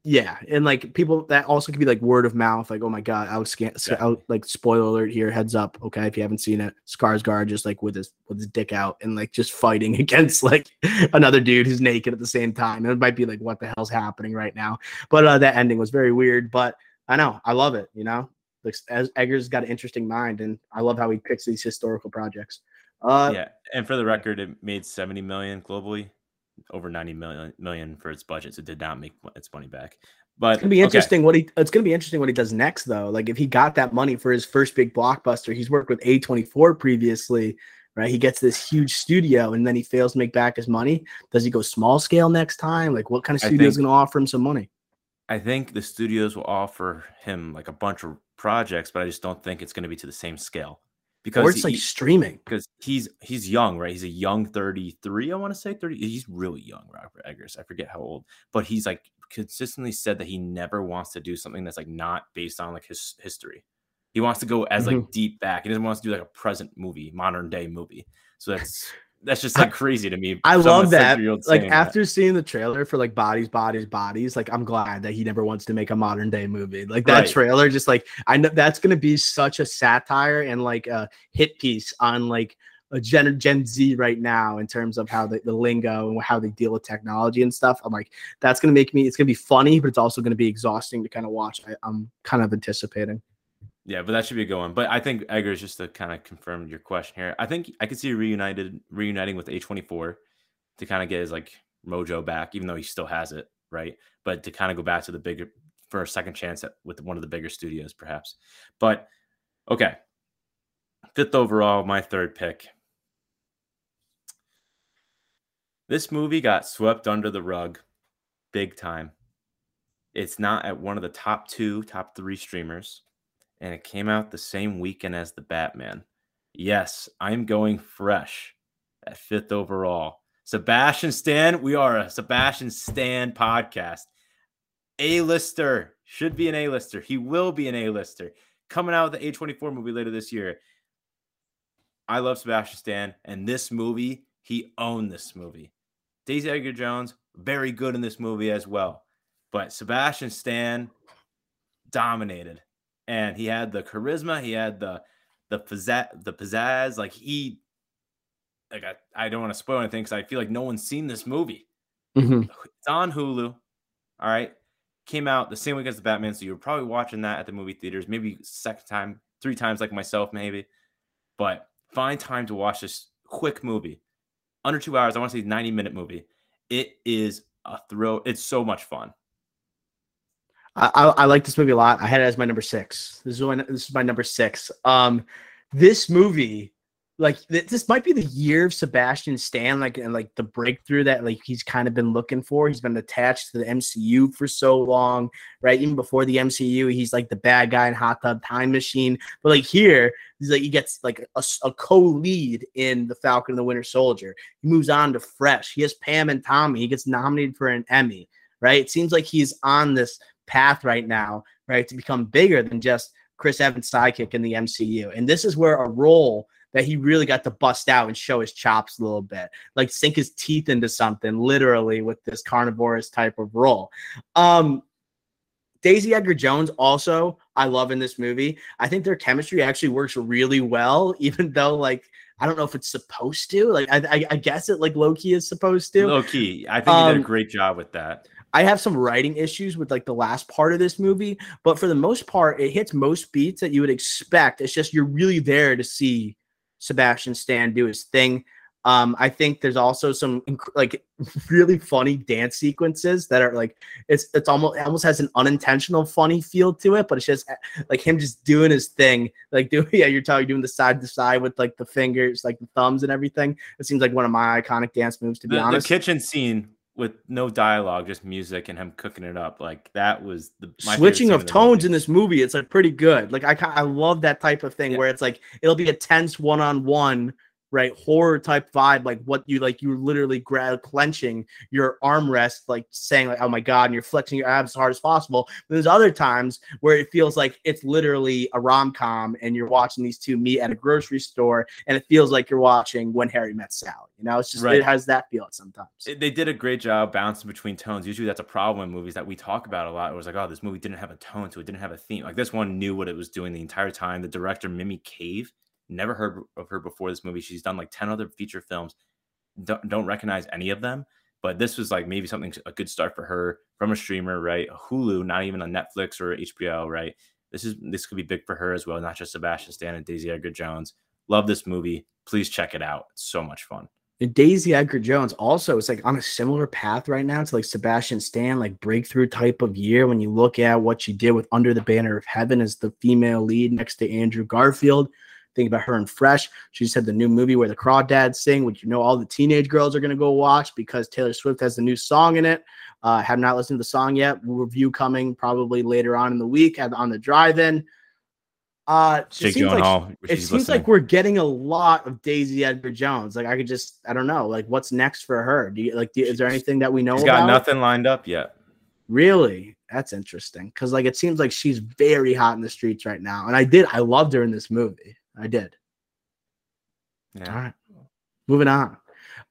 Yeah, and like people that also could be like word of mouth, like oh my god, I was scan, Yeah. like spoiler alert here, heads up, okay, if you haven't seen it, Skarsgård just like with his with his dick out and like just fighting against like another dude who's naked at the same time. And it might be like what the hell's happening right now, but uh, that ending was very weird. But I know I love it, you know. Like as Eggers got an interesting mind, and I love how he picks these historical projects. Uh, yeah, and for the record, it made 70 million globally, over 90 million million for its budget, so it did not make its money back. But It's gonna be okay, interesting what he. It's gonna be interesting what he does next, though. Like if he got that money for his first big blockbuster, he's worked with A twenty four previously, right? He gets this huge studio, and then he fails to make back his money. Does he go small scale next time? Like what kind of studio is gonna offer him some money? I think the studios will offer him like a bunch of projects, but I just don't think it's going to be to the same scale because Or it's like streaming. because he's he's young, right? He's a young 33, I want to say 30. He's really young, Robert Eggers. I forget how old, but he's like consistently said that he never wants to do something that's like not based on like his history. He wants to go as like mm-hmm. deep back. He doesn't want to do like a present movie, modern day movie. So that's that's just like crazy to me. I love that. Like that. after seeing the trailer for like Bodies, Bodies, Bodies, like I'm glad that he never wants to make a modern day movie. Like that Right. trailer, just like I know that's gonna be such a satire and like a hit piece on like a Gen Gen Z right now in terms of how the, the lingo and how they deal with technology and stuff. I'm like, that's gonna make me. It's gonna be funny, but it's also gonna be exhausting to kind of watch. I, I'm kind of anticipating. Yeah, but that should be a good one. But I think Eggers, just to kind of confirm your question here, I think I could see reunited reuniting with A24 to kind of get his like mojo back, even though he still has it, right? But to kind of go back to the bigger for a second chance at, with one of the bigger studios, perhaps. But okay. Fifth overall, my third pick. This movie got swept under the rug big time. It's not at one of the top two, top three streamers and it came out the same weekend as the Batman. Yes, I'm going fresh at fifth overall. Sebastian Stan, we are a Sebastian Stan podcast. A-lister should be an A-lister. He will be an A-lister. Coming out with the A24 movie later this year. I love Sebastian Stan, and this movie, he owned this movie. Daisy Edgar Jones, very good in this movie as well. But Sebastian Stan dominated and he had the charisma, he had the the pizzazz, the pizzazz. Like he, like I, I don't want to spoil anything because I feel like no one's seen this movie. Mhm. It's on Hulu. All right, came out the same week as the Batman, so you're probably watching that at the movie theaters, maybe second time, three times like myself, maybe. But find time to watch this quick movie, under two hours. I want to say 90 minute movie. It is a thrill. It's so much fun. I, I, like this movie a lot. I had it as my number six. This is my this is my number six. Um, this movie, like th- this might be the year of Sebastian Stan, like and like the breakthrough that like he's kind of been looking for. He's been attached to the MCU for so long, right? Even before the MCU, he's like the bad guy in Hot Tub Time Machine. But like here, he's like he gets like a co-lead in the Falcon and the Winter Soldier. He moves on to Fresh. He has Pam and Tommy. He gets nominated for an Emmy. Right? It seems like he's on this path right now, right, to become bigger than just Chris Evans' sidekick in the MCU. And this is where a role that he really got to bust out and show his chops a little bit, like sink his teeth into something, literally, with this carnivorous type of role. Um, Daisy Edgar Jones also I love in this movie. I think their chemistry actually works really well, even though like I don't know if it's supposed to. Like I, I, I guess it like Loki is supposed to. Low key, I think he did Um, a great job with that. I have some writing issues with like the last part of this movie, but for the most part, it hits most beats that you would expect. It's just you're really there to see Sebastian Stan do his thing. Um, I think there's also some like really funny dance sequences that are like it's it's almost it almost has an unintentional funny feel to it, but it's just like him just doing his thing, like doing yeah, you're telling doing the side to side with like the fingers, like the thumbs and everything. It seems like one of my iconic dance moves to be the, honest. The kitchen scene with no dialogue, just music and him cooking it up, like that was the switching of tones in this movie. It's like pretty good. Like I I love that type of thing yeah. where it's like it'll be a tense one on one right? Horror type vibe like what you like you're literally grab clenching your armrest like saying like oh my god and you're flexing your abs as hard as possible. But there's other times where it feels like it's literally a rom-com and you're watching these two meet at a grocery store and it feels like you're watching when harry met sally you know? It's just right. it has that feel sometimes they did a great job bouncing between tones. Usually that's a problem in movies that we talk about a lot it was like oh this movie didn't have a tone so it didn't have a theme. Like this one knew what it was doing the entire time. The director mimi cave Never heard of her before this movie. She's done like 10 other feature films. Don't, don't recognize any of them, but this was like maybe something a good start for her from a streamer, right? Hulu, not even on Netflix or HBO, right? This is this could be big for her as well, not just Sebastian Stan and Daisy Edgar Jones. Love this movie. Please check it out. It's so much fun. And Daisy Edgar Jones also is like on a similar path right now to like Sebastian Stan, like breakthrough type of year. When you look at what she did with Under the Banner of Heaven as the female lead next to Andrew Garfield, Think about her and Fresh. She just had the new movie where the Crawdads sing, which you know all the teenage girls are going to go watch because Taylor Swift has the new song in it. Uh, have not listened to the song yet. Review coming probably later on in the week at, on the drive-in. Uh, it seems, like, it seems like we're getting a lot of Daisy Edgar Jones. Like I could just, I don't know, like what's next for her? Do you like? Do, is there anything that we know? She's got about? nothing lined up yet. Really? That's interesting because like it seems like she's very hot in the streets right now. And I did, I loved her in this movie. I did. Yeah. All right. Moving on.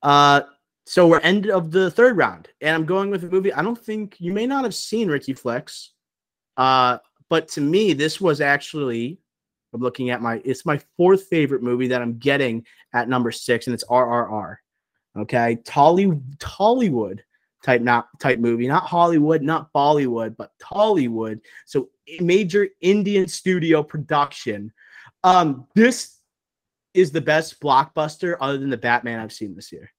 Uh, so we're end of the third round, and I'm going with a movie. I don't think you may not have seen Ricky Flicks, uh, but to me, this was actually. I'm looking at my. It's my fourth favorite movie that I'm getting at number six, and it's RRR. Okay, Tolly Tollywood type not type movie, not Hollywood, not Bollywood, but Tollywood. So major Indian studio production um, this is the best blockbuster other than the Batman I've seen this year.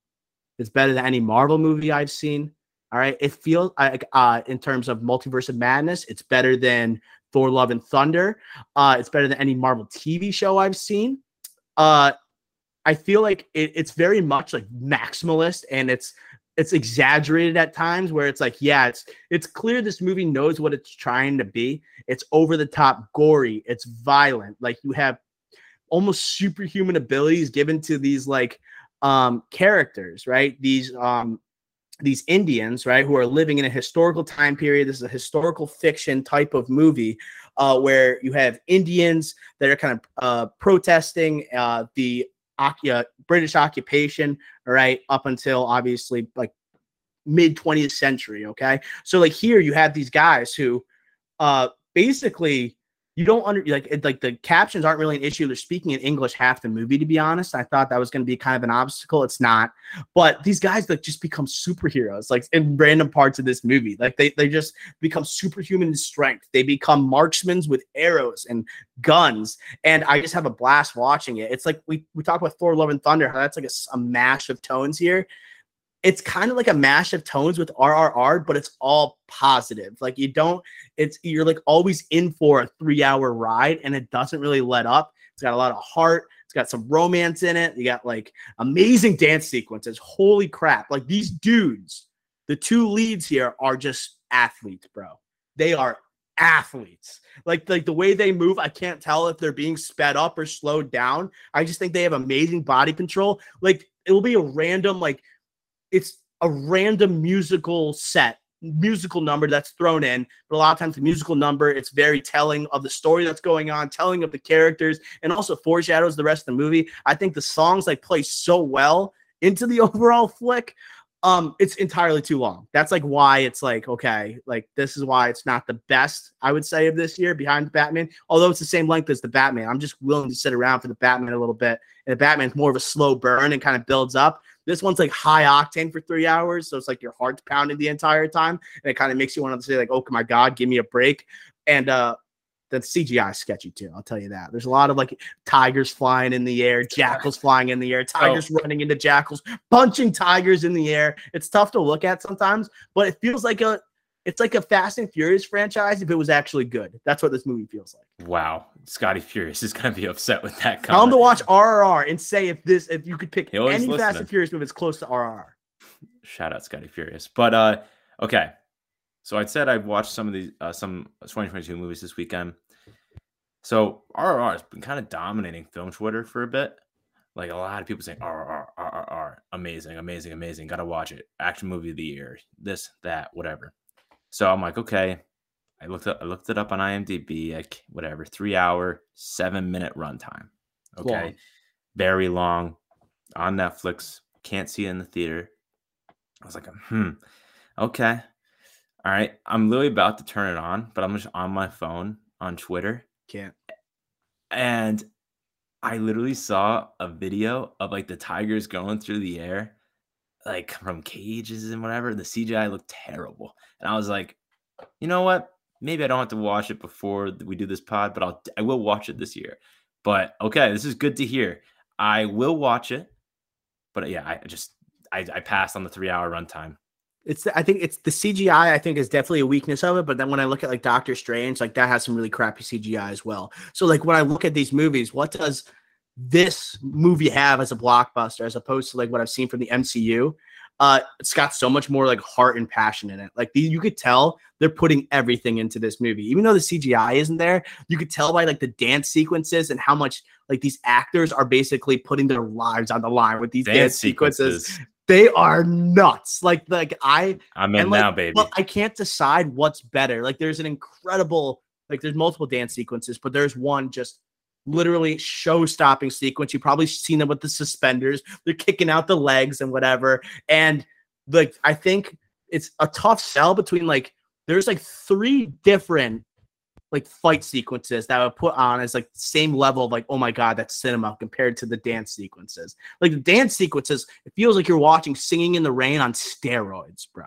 It's better than any Marvel movie I've seen. All right, it feels like uh, in terms of multiverse of madness, it's better than Thor: Love and Thunder. Uh, it's better than any Marvel TV show I've seen. Uh, I feel like it, it's very much like maximalist, and it's it's exaggerated at times where it's like yeah it's it's clear this movie knows what it's trying to be. It's over the top gory it's violent. Like you have almost superhuman abilities given to these like um characters right? These um these indians right who are living in a historical time period. This is a historical fiction type of movie uh where you have indians that are kind of uh protesting uh the uh, British occupation, right, up until obviously like mid 20th century. Okay. So like here you have these guys who uh basically you don't under like it, like the captions aren't really an issue. They're speaking in English half the movie, to be honest. I thought that was going to be kind of an obstacle. It's not, but these guys like just become superheroes, like in random parts of this movie. Like they they just become superhuman strength. They become marksmen with arrows and guns, and I just have a blast watching it. It's like we we talk about Thor: Love and Thunder, how that's like a, a mash of tones here it's kind of like a mash of tones with RRR, but it's all positive. Like you don't, it's you're like always in for a three hour ride and it doesn't really let up. It's got a lot of heart. It's got some romance in it. You got like amazing dance sequences. Holy crap. Like these dudes, the two leads here are just athletes, bro. They are athletes. Like like the way they move, I can't tell if they're being sped up or slowed down. I just think they have amazing body control. Like it'll be a random like it's a random musical set musical number that's thrown in but a lot of times the musical number it's very telling of the story that's going on telling of the characters and also foreshadows the rest of the movie. I think the songs like play so well into the overall flick. Um it's entirely too long. That's like why it's like okay like this is why it's not the best i would say of this year behind batman although it's the same length as the batman. I'm just willing to sit around for the batman a little bit and the batman's more of a slow burn and kind of builds up this one's like high octane for three hours. So it's like your heart's pounding the entire time. And it kind of makes you want to say, like, oh my God, give me a break. And uh the CGI is sketchy too. I'll tell you that. There's a lot of like tigers flying in the air, jackals flying in the air, tigers oh. running into jackals, punching tigers in the air. It's tough to look at sometimes, but it feels like a it's like a Fast and Furious franchise if it was actually good. That's what this movie feels like. Wow, Scotty Furious is gonna be upset with that. Comment. Tell him to watch RRR and say if this if you could pick any listening. Fast and Furious movie that's close to RRR. Shout out Scotty Furious, but uh, okay. So I said I watched some of these uh, some 2022 movies this weekend. So RRR has been kind of dominating film Twitter for a bit. Like a lot of people saying RRR, RRR, amazing, amazing, amazing. Got to watch it. Action movie of the year. This, that, whatever. So I'm like, okay. I looked up, I looked it up on IMDb, like whatever, three hour, seven minute runtime. Okay. Long. Very long on Netflix. Can't see it in the theater. I was like, hmm, okay. All right. I'm literally about to turn it on, but I'm just on my phone on Twitter. Can't. And I literally saw a video of like the tigers going through the air like from cages and whatever. The CGI looked terrible, and I was like, you know what? Maybe I don't have to watch it before we do this pod, but I'll I will watch it this year. But okay, this is good to hear. I will watch it, but yeah, I just I, I passed on the three hour runtime. It's I think it's the CGI. I think is definitely a weakness of it. But then when I look at like Doctor Strange, like that has some really crappy CGI as well. So like when I look at these movies, what does this movie have as a blockbuster as opposed to like what I've seen from the MCU. Uh, it's got so much more like heart and passion in it. Like the, you could tell they're putting everything into this movie, even though the CGI isn't there. You could tell by like the dance sequences and how much like these actors are basically putting their lives on the line with these dance, dance sequences. sequences. They are nuts. Like like I I'm in like, now, baby. Well, I can't decide what's better. Like there's an incredible like there's multiple dance sequences, but there's one just literally show stopping sequence. You've probably seen them with the suspenders. They're kicking out the legs and whatever. And like, I think it's a tough sell between like, there's like three different like fight sequences that I would put on as like same level of like, oh my God, that's cinema compared to the dance sequences. Like the dance sequences, it feels like you're watching Singing in the Rain on steroids, bro.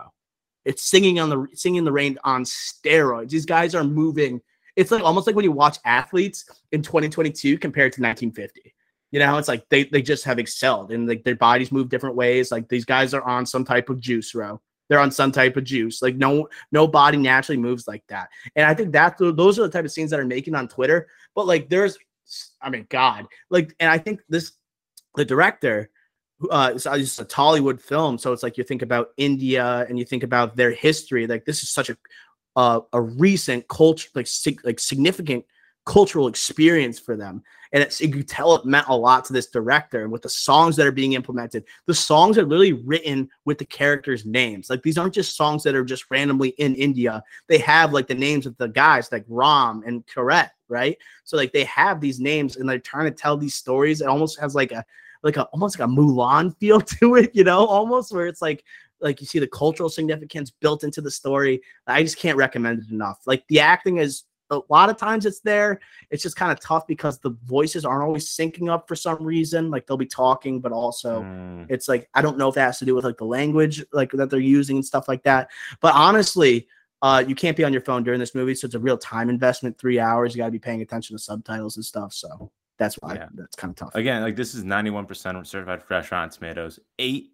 It's singing on the singing in the rain on steroids. These guys are moving it's like almost like when you watch athletes in 2022 compared to 1950. You know, it's like they they just have excelled and like their bodies move different ways. Like these guys are on some type of juice, row. They're on some type of juice. Like no no body naturally moves like that. And I think that those are the type of scenes that are making on Twitter. But like there's, I mean, God, like, and I think this the director uh, it's, it's a Tollywood film, so it's like you think about India and you think about their history. Like this is such a uh, a recent culture, like sig- like significant cultural experience for them. And it's, you tell it meant a lot to this director and with the songs that are being implemented. The songs are literally written with the characters' names. Like these aren't just songs that are just randomly in India. They have like the names of the guys like Ram and Karet, right? So like they have these names and they're trying to tell these stories. It almost has like a like a almost like a Mulan feel to it, you know, almost where it's like like you see the cultural significance built into the story. I just can't recommend it enough. Like the acting is a lot of times it's there. It's just kind of tough because the voices aren't always syncing up for some reason. Like they'll be talking, but also mm. it's like I don't know if that has to do with like the language like that they're using and stuff like that. But honestly, uh, you can't be on your phone during this movie, so it's a real time investment. Three hours, you got to be paying attention to subtitles and stuff. So that's why yeah. that's kind of tough. Again, like this is 91% certified fresh on tomatoes, 8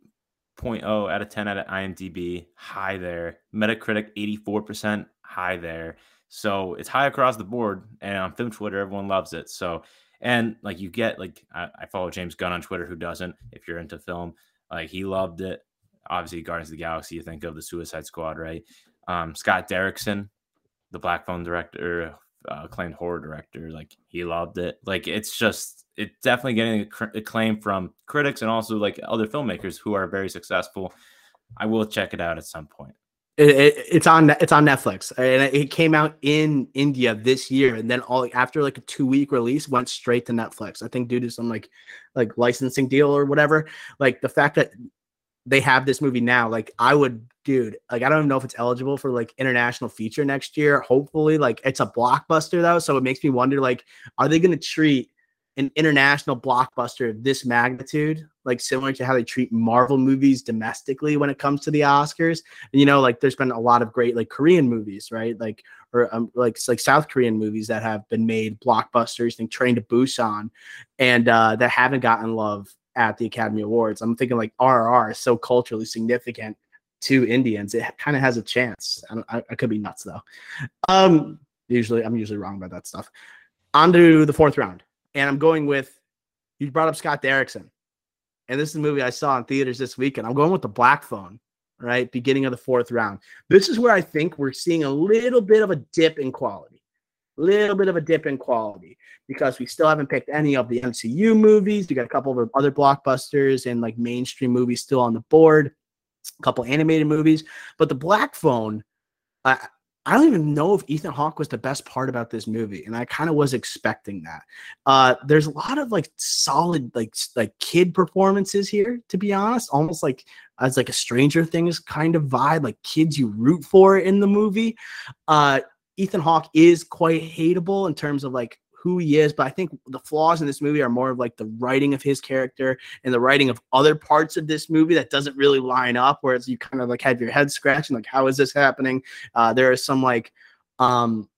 0.0 out of 10 out of IMDb, high there. Metacritic 84%, high there. So it's high across the board. And on film Twitter, everyone loves it. So, and like you get, like, I, I follow James Gunn on Twitter, who doesn't, if you're into film, like, he loved it. Obviously, Guardians of the Galaxy, you think of the Suicide Squad, right? Um, Scott Derrickson, the Black Phone director, uh, acclaimed horror director, like, he loved it. Like, it's just, it's definitely getting acclaim from critics and also like other filmmakers who are very successful. I will check it out at some point. It, it, it's on it's on Netflix and it came out in India this year and then all after like a two week release went straight to Netflix. I think due to some like like licensing deal or whatever. Like the fact that they have this movie now, like I would, dude, like I don't even know if it's eligible for like international feature next year. Hopefully, like it's a blockbuster though, so it makes me wonder like, are they to treat an international blockbuster of this magnitude, like similar to how they treat Marvel movies domestically when it comes to the Oscars. And, you know, like there's been a lot of great like Korean movies, right? Like or um, like like South Korean movies that have been made blockbusters, think Train to Busan, and uh, that haven't gotten love at the Academy Awards. I'm thinking like RRR is so culturally significant to Indians, it kind of has a chance. I, I, could be nuts though. Um, usually I'm usually wrong about that stuff. On to the fourth round, and I'm going with you brought up Scott Derrickson, and this is a movie I saw in theaters this weekend. I'm going with the Black Phone. Right, beginning of the fourth round. This is where I think we're seeing a little bit of a dip in quality little bit of a dip in quality because we still haven't picked any of the MCU movies. We got a couple of other blockbusters and like mainstream movies still on the board a couple animated movies. But the Black Phone, I I don't even know if Ethan Hawke was the best part about this movie, and I kind of was expecting that. Uh, there's a lot of like solid like like kid performances here, to be honest, almost like as like a Stranger Things kind of vibe, like kids you root for in the movie. Uh, Ethan Hawke is quite hateable in terms of like who he is, but I think the flaws in this movie are more of like the writing of his character and the writing of other parts of this movie that doesn't really line up. Whereas you kind of like have your head scratching, like, how is this happening? Uh, there are some like, um,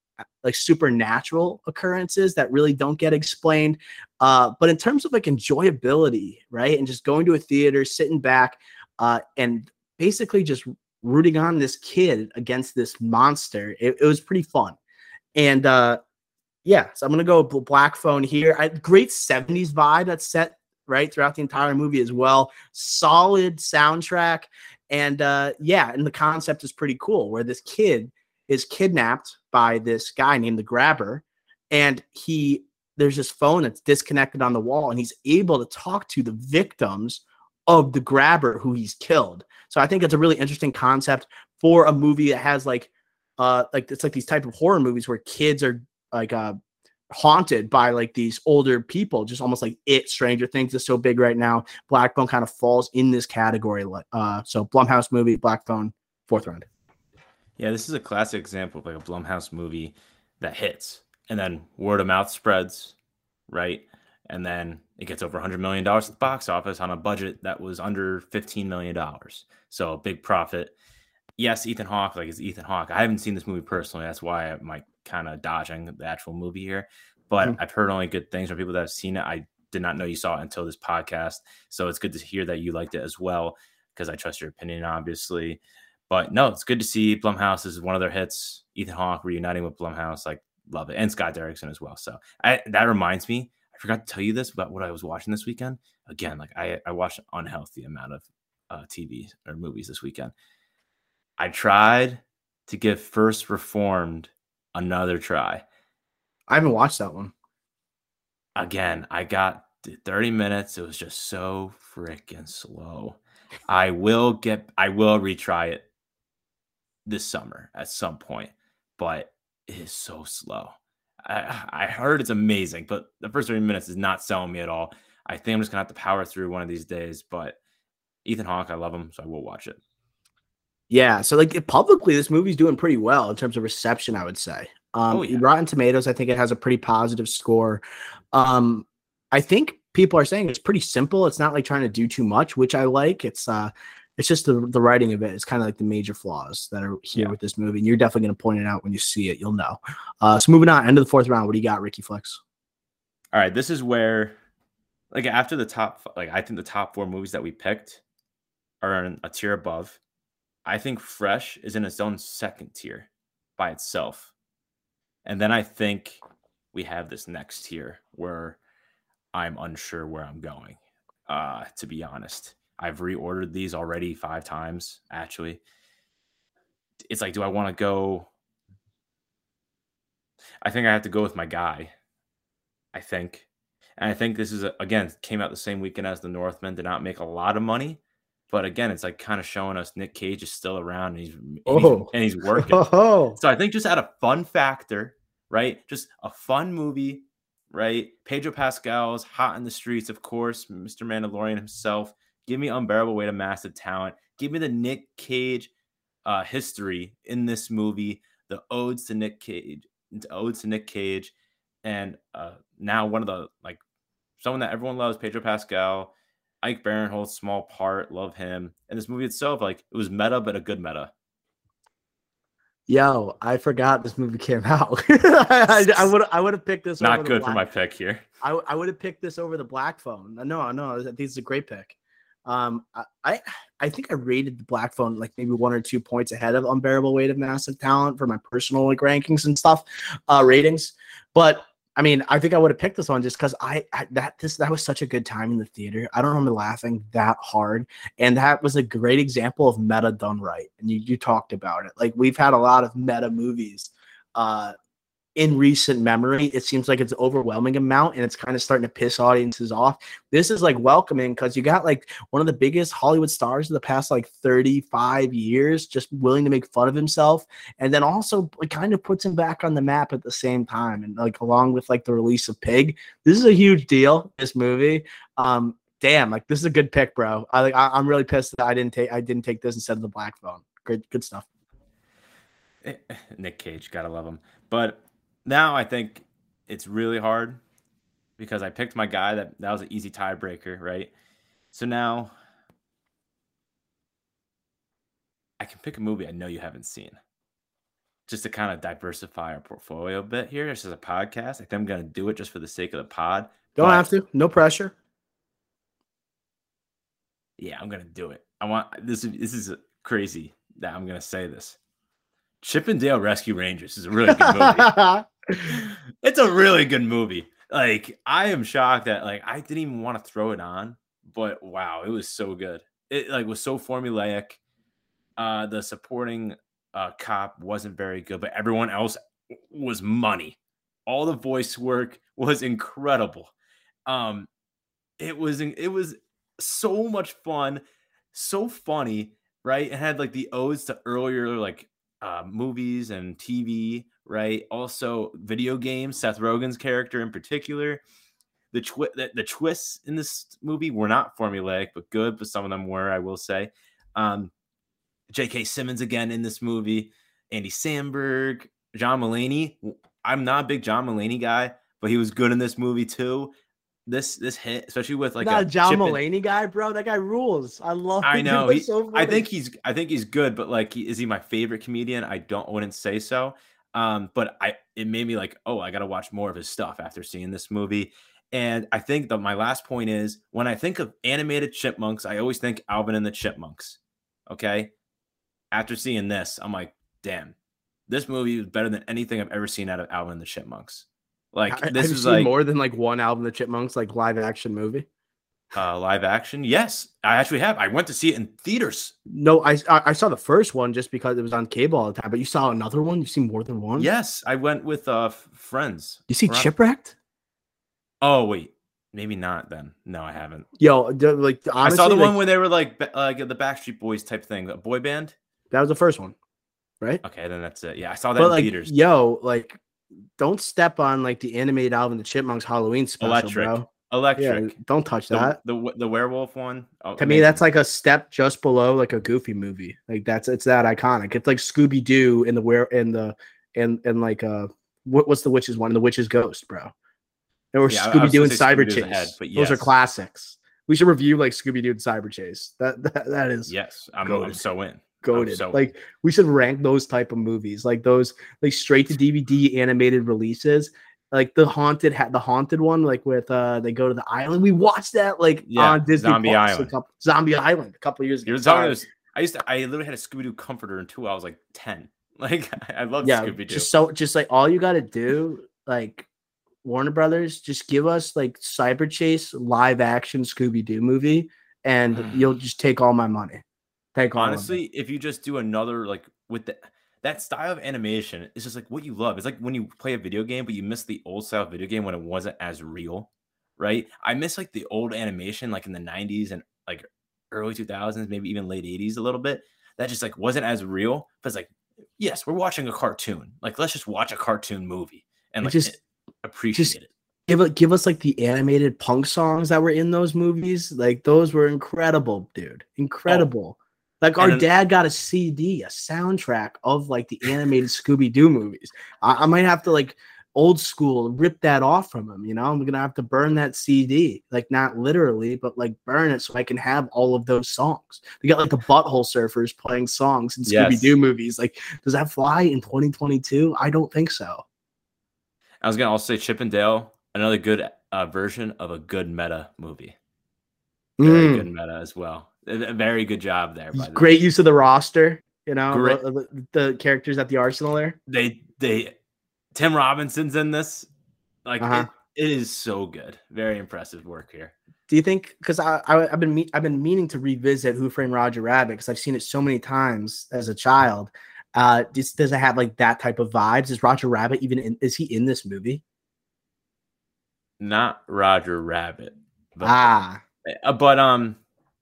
like supernatural occurrences that really don't get explained. Uh, but in terms of like enjoyability, right, and just going to a theater, sitting back, uh, and basically just rooting on this kid against this monster, it, it was pretty fun. And uh, yeah, so I'm gonna go Black Phone here. I, great 70s vibe that's set right throughout the entire movie as well. Solid soundtrack, and uh, yeah, and the concept is pretty cool. Where this kid is kidnapped by this guy named the Grabber, and he there's this phone that's disconnected on the wall, and he's able to talk to the victims of the Grabber who he's killed. So I think it's a really interesting concept for a movie that has like uh like it's like these type of horror movies where kids are like uh haunted by like these older people, just almost like it. Stranger Things is so big right now. Black Phone kind of falls in this category. like Uh, so Blumhouse movie, Black Phone, fourth round. Yeah, this is a classic example of like a Blumhouse movie that hits, and then word of mouth spreads, right? And then it gets over 100 million dollars at the box office on a budget that was under 15 million dollars. So a big profit. Yes, Ethan Hawke, like it's Ethan Hawke. I haven't seen this movie personally. That's why I might kind of dodging the actual movie here, but mm-hmm. I've heard only good things from people that have seen it. I did not know you saw it until this podcast, so it's good to hear that you liked it as well because I trust your opinion, obviously. But no, it's good to see Blumhouse this is one of their hits. Ethan Hawke reuniting with Blumhouse, like love it, and Scott Derrickson as well. So I, that reminds me, I forgot to tell you this about what I was watching this weekend. Again, like I, I watched an unhealthy amount of uh, TV or movies this weekend. I tried to give First Reformed another try. I haven't watched that one. Again, I got 30 minutes. It was just so freaking slow. I will get I will retry it this summer at some point, but it is so slow. I, I heard it's amazing, but the first 30 minutes is not selling me at all. I think I'm just gonna have to power through one of these days. But Ethan Hawke, I love him, so I will watch it. Yeah, so like publicly, this movie's doing pretty well in terms of reception. I would say. Um, oh, yeah. Rotten Tomatoes, I think it has a pretty positive score. Um, I think people are saying it's pretty simple. It's not like trying to do too much, which I like. It's uh, it's just the the writing of it. It's kind of like the major flaws that are here yeah. with this movie. And you're definitely going to point it out when you see it. You'll know. Uh, so moving on, end of the fourth round. What do you got, Ricky Flicks? All right, this is where, like, after the top, like, I think the top four movies that we picked are in a tier above. I think Fresh is in its own second tier by itself. And then I think we have this next tier where I'm unsure where I'm going. Uh, to be honest, I've reordered these already five times. Actually, it's like, do I want to go? I think I have to go with my guy. I think, and I think this is again came out the same weekend as the Northman. Did not make a lot of money, but again, it's like kind of showing us Nick Cage is still around and he's, oh. and he's, and he's working. Oh. So I think just add a fun factor, right? Just a fun movie, right? Pedro Pascal's hot in the streets, of course. Mr. Mandalorian himself. Give me unbearable weight of massive talent. Give me the Nick Cage uh, history in this movie. The odes to Nick Cage, odes to Nick Cage, and uh, now one of the like someone that everyone loves, Pedro Pascal. Ike Barinholtz, small part, love him. And this movie itself, like it was meta, but a good meta. Yo, I forgot this movie came out. I would I would have picked this. Not good for my pick here. I, I would have picked this over the Black Phone. No, no, this is a great pick. Um, I I think I rated the Black Phone like maybe one or two points ahead of Unbearable Weight of Massive Talent for my personal like rankings and stuff, uh, ratings. But I mean, I think I would have picked this one just because I, I, that this that was such a good time in the theater. I don't remember laughing that hard, and that was a great example of meta done right. And you you talked about it. Like we've had a lot of meta movies, uh, in recent memory, it seems like it's overwhelming amount and it's kind of starting to piss audiences off. This is like welcoming because you got like one of the biggest Hollywood stars of the past like 35 years just willing to make fun of himself. And then also it kind of puts him back on the map at the same time. And like along with like the release of Pig, this is a huge deal, this movie. Um, damn, like this is a good pick, bro. I like I, am really pissed that I didn't take I didn't take this instead of the black phone. Good good stuff. Eh, Nick Cage, gotta love him. But now I think it's really hard because I picked my guy that that was an easy tiebreaker, right? So now I can pick a movie I know you haven't seen. Just to kind of diversify our portfolio a bit here. This is a podcast. I think I'm gonna do it just for the sake of the pod. Don't but, have to. No pressure. Yeah, I'm gonna do it. I want this. This is crazy that I'm gonna say this. Chip 'n Dale Rescue Rangers is a really good movie. it's a really good movie. Like I am shocked that like I didn't even want to throw it on, but wow, it was so good. It like was so formulaic. Uh the supporting uh cop wasn't very good, but everyone else was money. All the voice work was incredible. Um it was it was so much fun, so funny, right? It had like the odes to earlier like uh, movies and TV, right? Also, video games. Seth Rogen's character in particular. The, twi- the, the twists in this movie were not formulaic, but good. But some of them were, I will say. Um, J.K. Simmons again in this movie. Andy Samberg, John Mulaney. I'm not a big John Mulaney guy, but he was good in this movie too this this hit, especially with like not a John Mulaney guy, bro. That guy rules. I love. I know. He, so I think he's. I think he's good, but like, he, is he my favorite comedian? I don't. Wouldn't say so. Um, but I it made me like, oh, I got to watch more of his stuff after seeing this movie. And I think that my last point is when I think of animated chipmunks, I always think Alvin and the Chipmunks. Okay. After seeing this, I'm like, damn, this movie is better than anything I've ever seen out of Alvin and the Chipmunks. Like this is like more than like one album the Chipmunks like live action movie. Uh, live action, yes, I actually have. I went to see it in theaters. No, I I saw the first one just because it was on cable all the time. But you saw another one. You see more than one. Yes, I went with uh friends. You see Chipwrecked? Oh wait, maybe not. Then no, I haven't. Yo, like honestly, I saw the like, one where they were like like the Backstreet Boys type thing, a boy band. That was the first one, right? Okay, then that's it. Yeah, I saw that but in like, theaters. Yo, like don't step on like the animated Alvin the Chipmunks Halloween special, Electric. bro. Electric. Yeah, don't touch that. The the, the werewolf one. Oh, to amazing. me, that's like a step just below like a Goofy movie. Like that's it's that iconic. It's like Scooby Doo in the where in the and and like uh what, what's the witch's one? The witch's ghost, bro. Or yeah, Scooby Doo and Cyber Chase. Ahead, but yes. Those are classics. We should review like Scooby Doo and Cyber Chase. That that, that is yes. I'm, I'm so in goaded. So, like we should rank those type of movies, like those like straight to DVD animated releases. Like the haunted had the haunted one, like with uh they go to the island. We watched that like yeah, on Disney Zombie Plus, Island. Couple, Zombie Island a couple years ago. About, I used to I literally had a Scooby Doo comforter until I was like 10. Like I love yeah, Scooby Doo. Just so just like all you gotta do, like Warner Brothers, just give us like Cyber Chase live action Scooby Doo movie, and you'll just take all my money. Take honestly, if you just do another like with the that style of animation is just like what you love. It's like when you play a video game, but you miss the old style video game when it wasn't as real, right? I miss like the old animation, like in the 90s and like early 2000s, maybe even late 80s a little bit. That just like wasn't as real. But it's like, yes, we're watching a cartoon. Like, let's just watch a cartoon movie and like just appreciate just, it give it give us like the animated punk songs that were in those movies like those were incredible dude oh, incredible oh, like our then, dad got a CD, a soundtrack of like the animated Scooby Doo movies. I, I, might have to like old school, rip that off from him. You know, I'm gonna have to burn that CD, like not literally, but like burn it so I can have all of those songs. We got like the Butthole Surfers playing songs in Yes. Scooby Doo movies. Like, does that fly in 2022? I don't think so. I was gonna also say Chip and Dale, another good uh, version of a good meta movie. Very Mm. good meta as well. A a very good job there. By the Great use of the roster. You know, the, the- the characters at the Arsenal there. They they Tim Robinson's in this. Like Uh-huh. it, it is so good. Very impressive work here. Do you think? Because I, I I've been me- I've been meaning to revisit Who Framed Roger Rabbit because I've seen it so many times as a child. Uh, does, does it have like that type of vibes? Is Roger Rabbit even in? Is he in this movie? Not Roger Rabbit, but ah, uh, but um,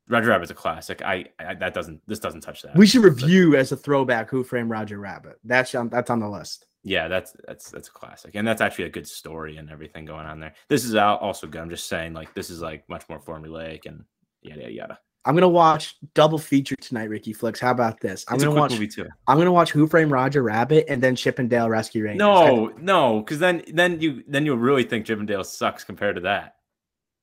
Roger Rabbit's a classic. I, I that doesn't this doesn't touch that. we should review as a throwback Who Framed Roger Rabbit. That's on that's on the list. Yeah, that's that's that's a classic, and that's actually a good story and everything going on there. This is also good. I'm just saying, like this is like much more formulaic and yada yada yada. I'm gonna watch double feature tonight, Ricky Flicks. How about this? I'm It's gonna watch. movie too. I'm gonna watch Who Framed Roger Rabbit and then Chip and Dale Rescue Rangers. No, no, because then then you then you'll really think Chippendale sucks compared to that.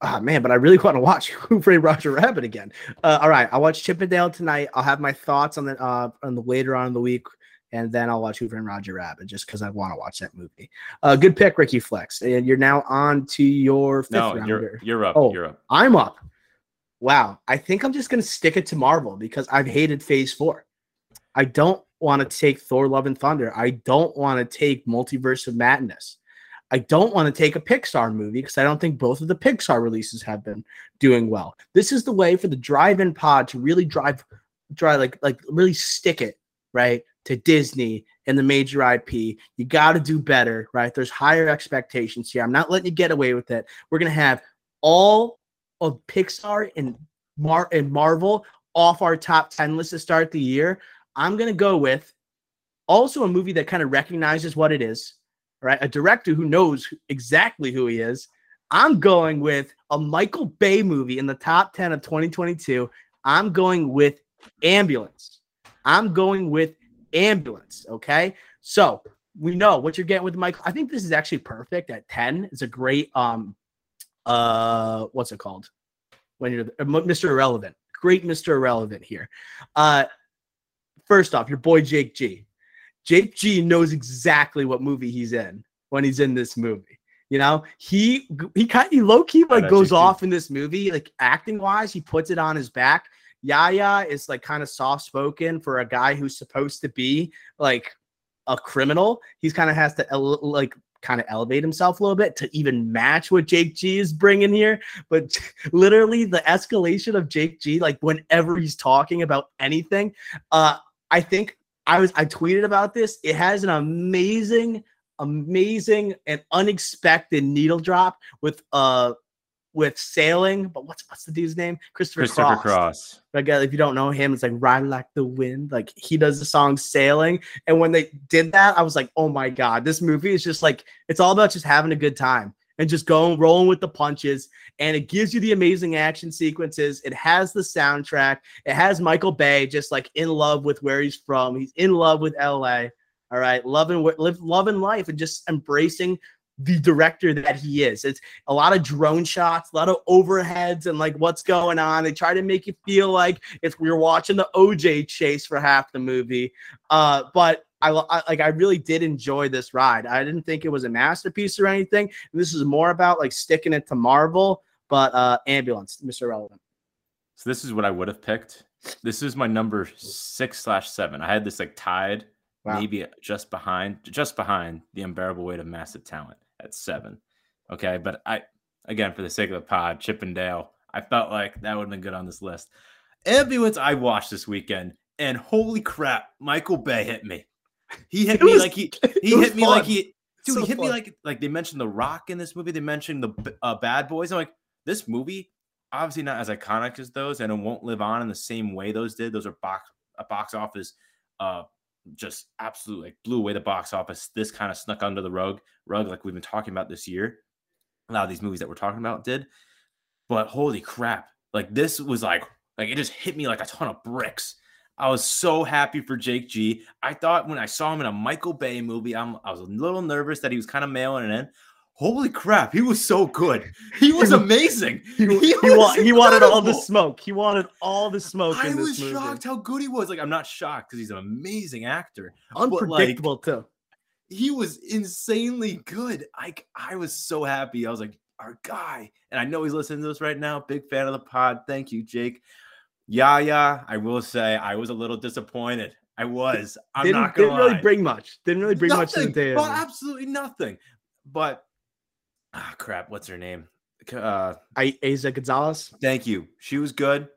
Ah man, but I really want to watch Who Framed Roger Rabbit again. Uh, all right, I'll watch Chippendale tonight. I'll have my thoughts on the uh on the later on in the week, and then I'll watch Who Framed Roger Rabbit just because I want to watch that movie. Uh, good pick, Ricky Flicks. And you're now on to your fifth No, rounder. you're you're up. Oh. You're up. I'm up. Wow, I think I'm just gonna stick it to Marvel because I've hated Phase Four. I don't want to take Thor: Love and Thunder. I don't want to take Multiverse of Madness. I don't want to take a Pixar movie because I don't think both of the Pixar releases have been doing well. This is the way for the drive-in pod to really drive, drive like like really stick it right to Disney and the major IP. You got to do better, right? There's higher expectations here. I'm not letting you get away with it. We're gonna have all of Pixar and Mar and Marvel off our top 10 list to start the year. I'm gonna go with also a movie that kind of recognizes what it is, right? A director who knows exactly who he is. I'm going with a Michael Bay movie in the top 10 of 2022. I'm going with Ambulance. I'm going with Ambulance. Okay. So we know what you're getting with Michael. I think this is actually perfect at 10. It's a great um uh what's it called? When you're uh, Mr. Irrelevant. Great Mr. Irrelevant here. Uh first off, your boy Jake G. Jake G knows exactly what movie he's in when he's in this movie. You know, he he kind he low key like goes off in this movie, like acting wise, he puts it on his back. Yahya is like kind of soft spoken for a guy who's supposed to be like a criminal. He's kind of has to ele- like kind of elevate himself a little bit to even match what Jake G is bringing here. But literally, the escalation of Jake G, like whenever he's talking about anything, uh, I think I was I tweeted about this. It has an amazing, amazing, and unexpected needle drop with uh with sailing. But what's what's the dude's name? Christopher, Christopher Cross. Cross. Like uh, if you don't know him, it's like ride like the wind. Like he does the song "Sailing," and when they did that, I was like, oh my god, this movie is just like it's all about just having a good time and just going rolling with the punches. And it gives you the amazing action sequences. It has the soundtrack. It has Michael Bay just like in love with where he's from. He's in love with LA. All right, loving live loving life and just embracing the director that he is. It's a lot of drone shots, a lot of overheads, and like what's going on. They try to make you feel like it's we're watching the OJ chase for half the movie. Uh, but I, I like I really did enjoy this ride. I didn't think it was a masterpiece or anything. This is more about like sticking it to Marvel. But uh, ambulance, Mr. Relevant. So this is what I would have picked. This is my number six slash seven. I had this like tied, Wow. maybe just behind, just behind the unbearable weight of massive talent at seven. Okay, but I again for the sake of the pod, Chippendale, I felt like that would have been good on this list. Ambulance I watched this weekend, and holy crap, Michael Bay hit me. He hit It me was- like he he hit me like he dude So he hit me like like they mentioned the Rock in this movie. They mentioned the uh, Bad Boys. I'm like this movie obviously not as iconic as those, and it won't live on in the same way those did. Those are box a box office, uh, just absolutely like blew away the box office. This kind of snuck under the rug, rug like we've been talking about this year. A lot of these movies that we're talking about did, but holy crap! Like this was like like it just hit me like a ton of bricks. I was so happy for Jake G. I thought when I saw him in a Michael Bay movie, I'm, I was a little nervous that he was kind of mailing it in. Holy crap, he was so good. He was amazing. He, he, he, wa- he wanted all the smoke. He wanted all the smoke. I was movie. shocked how good he was. Like, I'm not shocked because he's an amazing actor. Unpredictable, like, too. He was insanely good. Like, I was so happy. I was like, our guy. And I know he's listening to this right now. Big fan of the pod. Thank you, Jake. Yeah, yeah. I will say I was a little disappointed. I was. I'm didn't, not gonna didn't really bring much. Didn't really bring nothing, much to the day. Well, absolutely nothing. But ah, crap. What's her name? Uh, I Eiza Gonzalez. Thank you. She was good.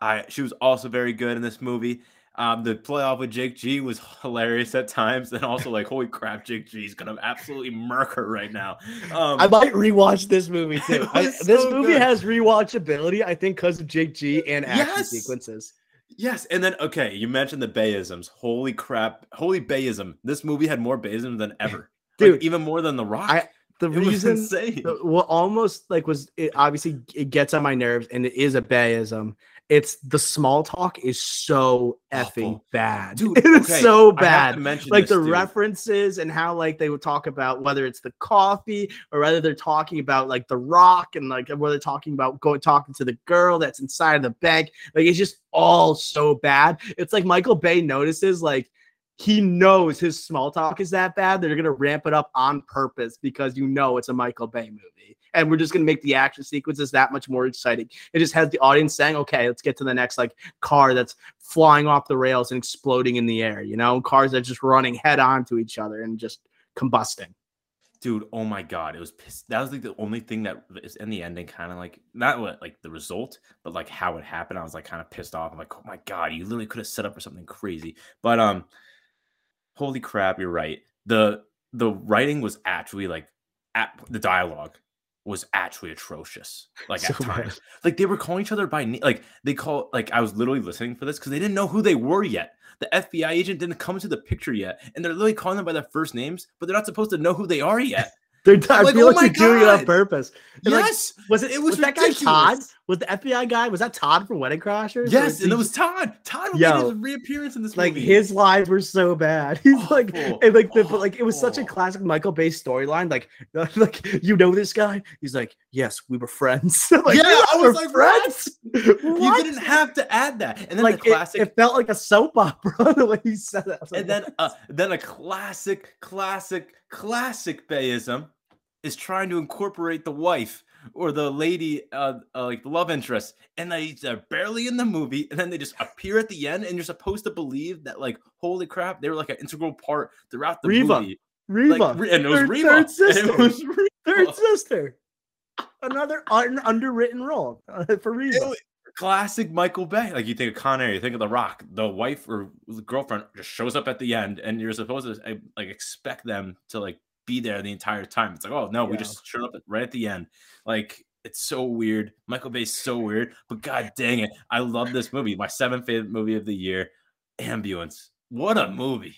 I she was also very good in this movie. Um, the playoff with Jake G was hilarious at times, and also like, holy crap, Jake G is gonna absolutely murk her right now. Um, I might rewatch this movie too. I, so this movie good. has rewatchability, I think, because of Jake G and action yes! sequences. Yes, and then okay, you mentioned the Bayisms. Holy crap, holy Bayism! This movie had more Bayism than ever, dude. Like, even more than The Rock. I, the it reason, the, what almost like was it obviously it gets on my nerves, and it is a Bayism it's the small talk is so effing Awful. bad. Dude, it's okay. so bad. Like this, the dude. references and how like they would talk about whether it's the coffee or whether they're talking about like the rock and like whether they're talking about going talking to the girl that's inside of the bank. Like it's just all so bad. It's like Michael Bay notices like he knows his small talk is that bad. They're gonna ramp it up on purpose because you know it's a Michael Bay movie and we're just going to make the action sequences that much more exciting. It just has the audience saying, "Okay, let's get to the next like car that's flying off the rails and exploding in the air." You know, cars that just running head on to each other and just combusting. Dude, oh my god, it was pissed. That was like the only thing that is in the ending, kind of like not what like the result, but like how it happened. I was like kind of pissed off. I'm like, oh my god, you literally could have set up for something crazy. But um, holy crap, you're right. The the writing was actually like at the dialogue was actually atrocious. Like so at times, bad. like they were calling each other by name. Like they call, like I was literally listening for this because they didn't know who they were yet. The FBI agent didn't come into the picture yet, and they're literally calling them by their first names, but they're not supposed to know who they are yet. They're, I like, feel oh like they're doing it on purpose. yes, like, was it? It was, was that guy Todd? Was the FBI guy? Was that Todd from Wedding Crashers? Yes, and it was Todd. Todd Yo, made his reappearance in this like, movie. Like his lines were so bad. He's like, and like, the, but like it was such a classic Michael Bay storyline. Like, like you know this guy? He's like, yes, we were friends. like, yeah, I was like, friends. you didn't have to add that. And then like, the classic. It, it, felt like a soap opera the way he said it. and then, uh, then a classic, classic, classic Bayism is trying to incorporate the wife or the lady, uh, uh, like the love interest, and they, they're barely in the movie, and then they just appear at the end, and you're supposed to believe that, like, holy crap, they were like an integral part throughout the movie. Reva, like, and it was third, Reva. Third sister. it was. Third sister. Another un- underwritten role uh, for Reva. Classic Michael Bay. Like you think of Con Air, you think of The Rock. The wife or the girlfriend just shows up at the end, and you're supposed to like expect them to like be there the entire time. It's like, oh no, yeah. we just showed up right at the end. Like it's so weird. Michael Bay's so weird, but god dang it, I love this movie. My seventh favorite movie of the year, Ambulance. What a movie!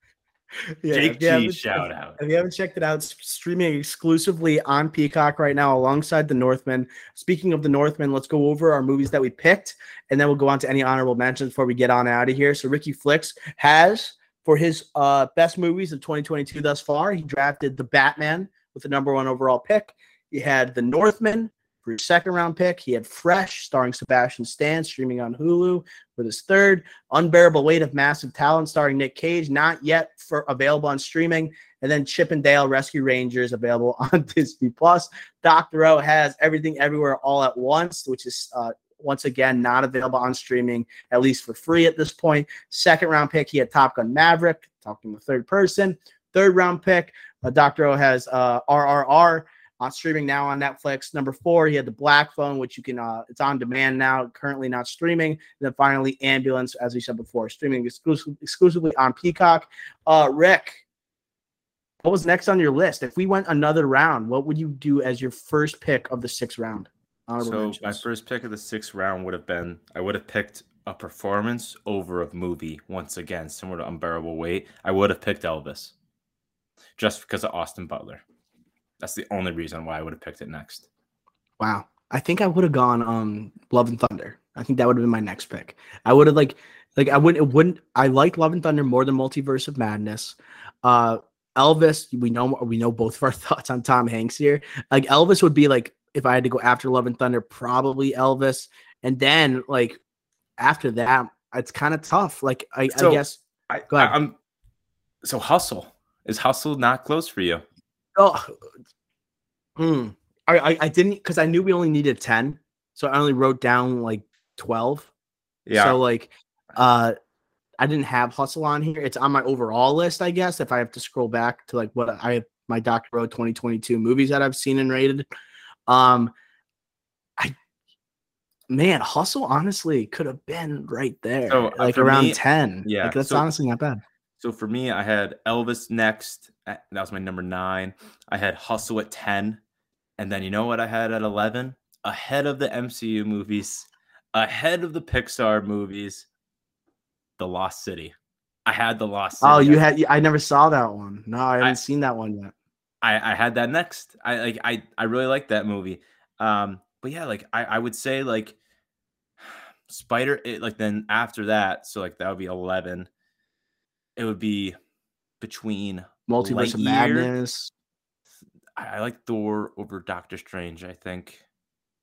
yeah, Jake G, shout out. If you haven't checked it out, streaming exclusively on Peacock right now alongside The Northman. Speaking of The Northman, let's go over our movies that we picked, and then we'll go on to any honorable mentions before we get on out of here. So Ricky Flicks has for his uh, best movies of 2022 thus far. He drafted The Batman with the number one overall pick. He had The Northman for his second round pick. He had Fresh, starring Sebastian Stan, streaming on Hulu for his third. Unbearable Weight of Massive Talent, starring Nick Cage, not yet for available on streaming. And then Chip 'n Dale Rescue Rangers available on Disney Plus. Doctor O has Everything Everywhere All at Once, which is uh, once again, not available on streaming, at least for free at this point. Second round pick, he had Top Gun Maverick, talking the third person. Third round pick, uh, Dr. O has uh, RRR on streaming now on Netflix. Number four, he had the Black Phone, which you can, uh, it's on demand now, currently not streaming. And then finally, Ambulance, as we said before, streaming exclusive, exclusively on Peacock. Uh, Rick, what was next on your list? If we went another round, what would you do as your first pick of the sixth round? So mentions. my first pick of the sixth round would have been I would have picked a performance over a movie once again, similar to Unbearable Weight. I would have picked Elvis just because of Austin Butler. That's the only reason why I would have picked it next. Wow. I think I would have gone um Love and Thunder. I think that would have been my next pick. I would have like Like I wouldn't. It wouldn't. I like Love and Thunder more than Multiverse of Madness. Uh, Elvis. We know. We know both of our thoughts on Tom Hanks here. Like Elvis would be like if I had to go after Love and Thunder, probably Elvis, and then like after that, it's kind of tough. Like I, so, I guess. I, go ahead. I'm so hustle is hustle not close for you. Oh, hmm. I, I, I didn't because I knew we only needed ten, so I only wrote down like twelve. Yeah. So like, uh, I didn't have hustle on here. It's on my overall list, I guess. If I have to scroll back to like what I have my Doctor Road 2022 movies that I've seen and rated, um, I man, hustle honestly could have been right there, so, uh, like around me, ten. Yeah, like, that's so, honestly not bad. So for me, I had Elvis next. That was my number nine. I had Hustle at 10. And then you know what I had at 11? Ahead of the MCU movies, ahead of the Pixar movies, The Lost City. I had The Lost City. Oh, you had I never saw that one. No, I haven't I, seen that one yet. I, I had that next. I like I I really like that movie. Um, but yeah, like I, I would say like Spider it, like then after that, so like that would be 11 it would be between Multiverse of Madness. I, I, like Thor over Doctor Strange. I think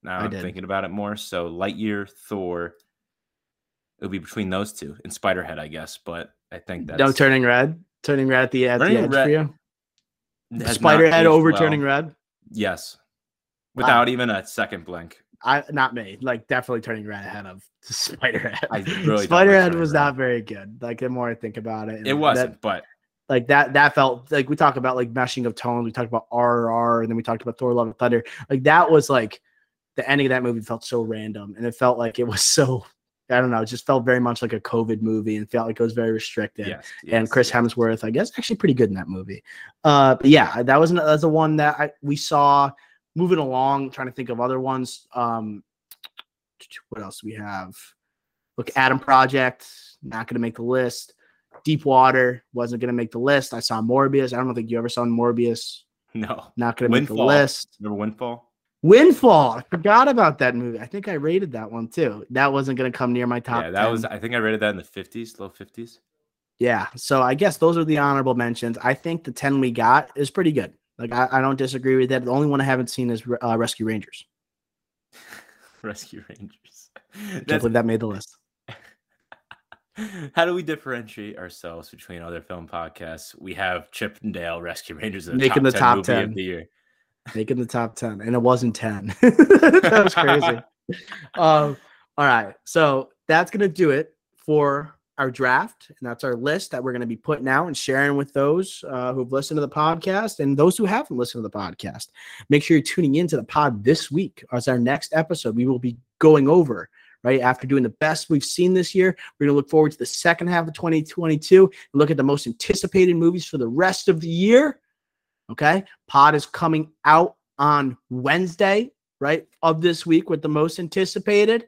now I am thinking about it more. So Lightyear, Thor. It would be between those two and Spiderhead, I guess. But I think that's no turning red. Turning red at the, at the edge red for you. Spiderhead over well. red. Yes, without even a second blink. I not me. Like definitely turning red ahead of Spiderhead. I really Spiderhead was not very good. Like the more I think about it, it wasn't. That, but like that, that felt like we talk about like meshing of tones. We talked about RR, and then we talked about Thor: Love and Thunder. Like that was like the ending of that movie felt so random, and it felt like it was so. I don't know. It just felt very much like a COVID movie, and felt like it was very restricted. Yes, yes, and Chris yes. Hemsworth, I guess, actually pretty good in that movie. Uh, but yeah, that was that's the one that I, we saw moving along, trying to think of other ones. Um, what else do we have? Look, Adam Project, not going to make the list. Deep Water wasn't going to make the list. I saw Morbius. I don't think you ever saw Morbius. No, not going to make the list. Remember Windfall? Windfall. I forgot about that movie. I think I rated that one too. That wasn't going to come near my top. Yeah, that 10. was. I think I rated that in the fifties, low fifties. Yeah. So I guess those are the honorable mentions. I think the ten we got is pretty good. Like I, I don't disagree with that. The only one I haven't seen is uh, Rescue Rangers. Rescue Rangers. Can't believe that made the list. How do we differentiate ourselves between other film podcasts? We have Chip and Dale Rescue Rangers the making top the top 10, 10 of the year. Making the top 10, and it wasn't 10. that was crazy. um, all right. So that's going to do it for our draft, and that's our list that we're going to be putting out and sharing with those uh, who've listened to the podcast and those who haven't listened to the podcast. Make sure you're tuning into the pod this week as our next episode. We will be going over right after doing the best we've seen this year. We're going to look forward to the second half of 2022 and look at the most anticipated movies for the rest of the year. Okay, pod is coming out on Wednesday, right of this week with the most anticipated.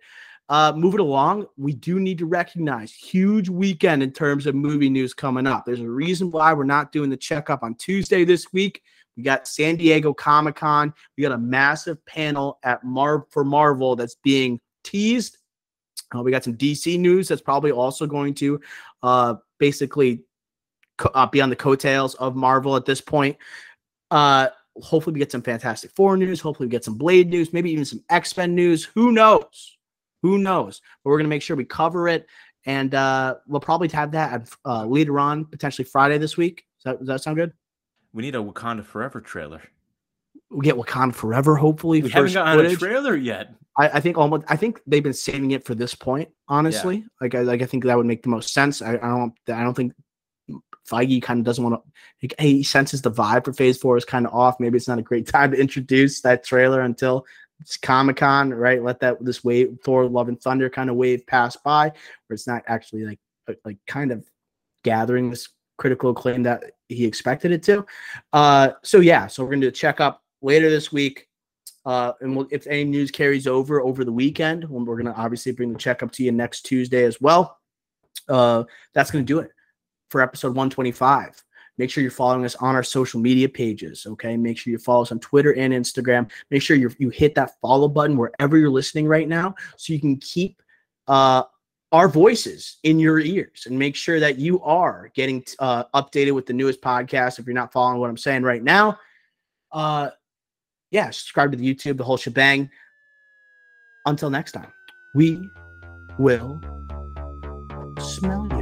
Uh, moving along, we do need to recognize huge weekend in terms of movie news coming up. There's a reason why we're not doing the checkup on Tuesday this week. We got San Diego Comic Con. We got a massive panel at Mar for Marvel that's being teased. Uh, we got some DC news that's probably also going to uh, basically uh, be on the coattails of Marvel at this point. Uh, hopefully, we get some Fantastic Four news. Hopefully, we get some Blade news. Maybe even some X Men news. Who knows? Who knows? But we're going to make sure we cover it. And uh, we'll probably have that uh, later on, potentially Friday this week. Does that, does that sound good? We need a Wakanda Forever trailer. We get Wakanda Forever, hopefully. We haven't gotten footage. a trailer yet. I, I, think almost. I think they've been saving it for this point. Honestly, yeah. like, I, like I think that would make the most sense. I, I don't. I don't think Feige kind of doesn't want to. He senses the vibe for Phase Four is kind of off. Maybe it's not a great time to introduce that trailer until it's Comic Con, right? Let that this wave Thor Love and Thunder kind of wave pass by, where it's not actually like like kind of gathering this critical acclaim that he expected it to. Uh, so yeah, so we're gonna do a checkup later this week. Uh, and we'll, if any news carries over over the weekend, we're gonna obviously bring the checkup to you next Tuesday as well. Uh, that's gonna do it for episode 125. Make sure you're following us on our social media pages. Okay. Make sure you follow us on Twitter and Instagram. Make sure you you hit that follow button wherever you're listening right now so you can keep uh, our voices in your ears and make sure that you are getting uh, updated with the newest podcast. If you're not following what I'm saying right now, uh, yeah, subscribe to the YouTube, the whole shebang. Until next time, we will smell you.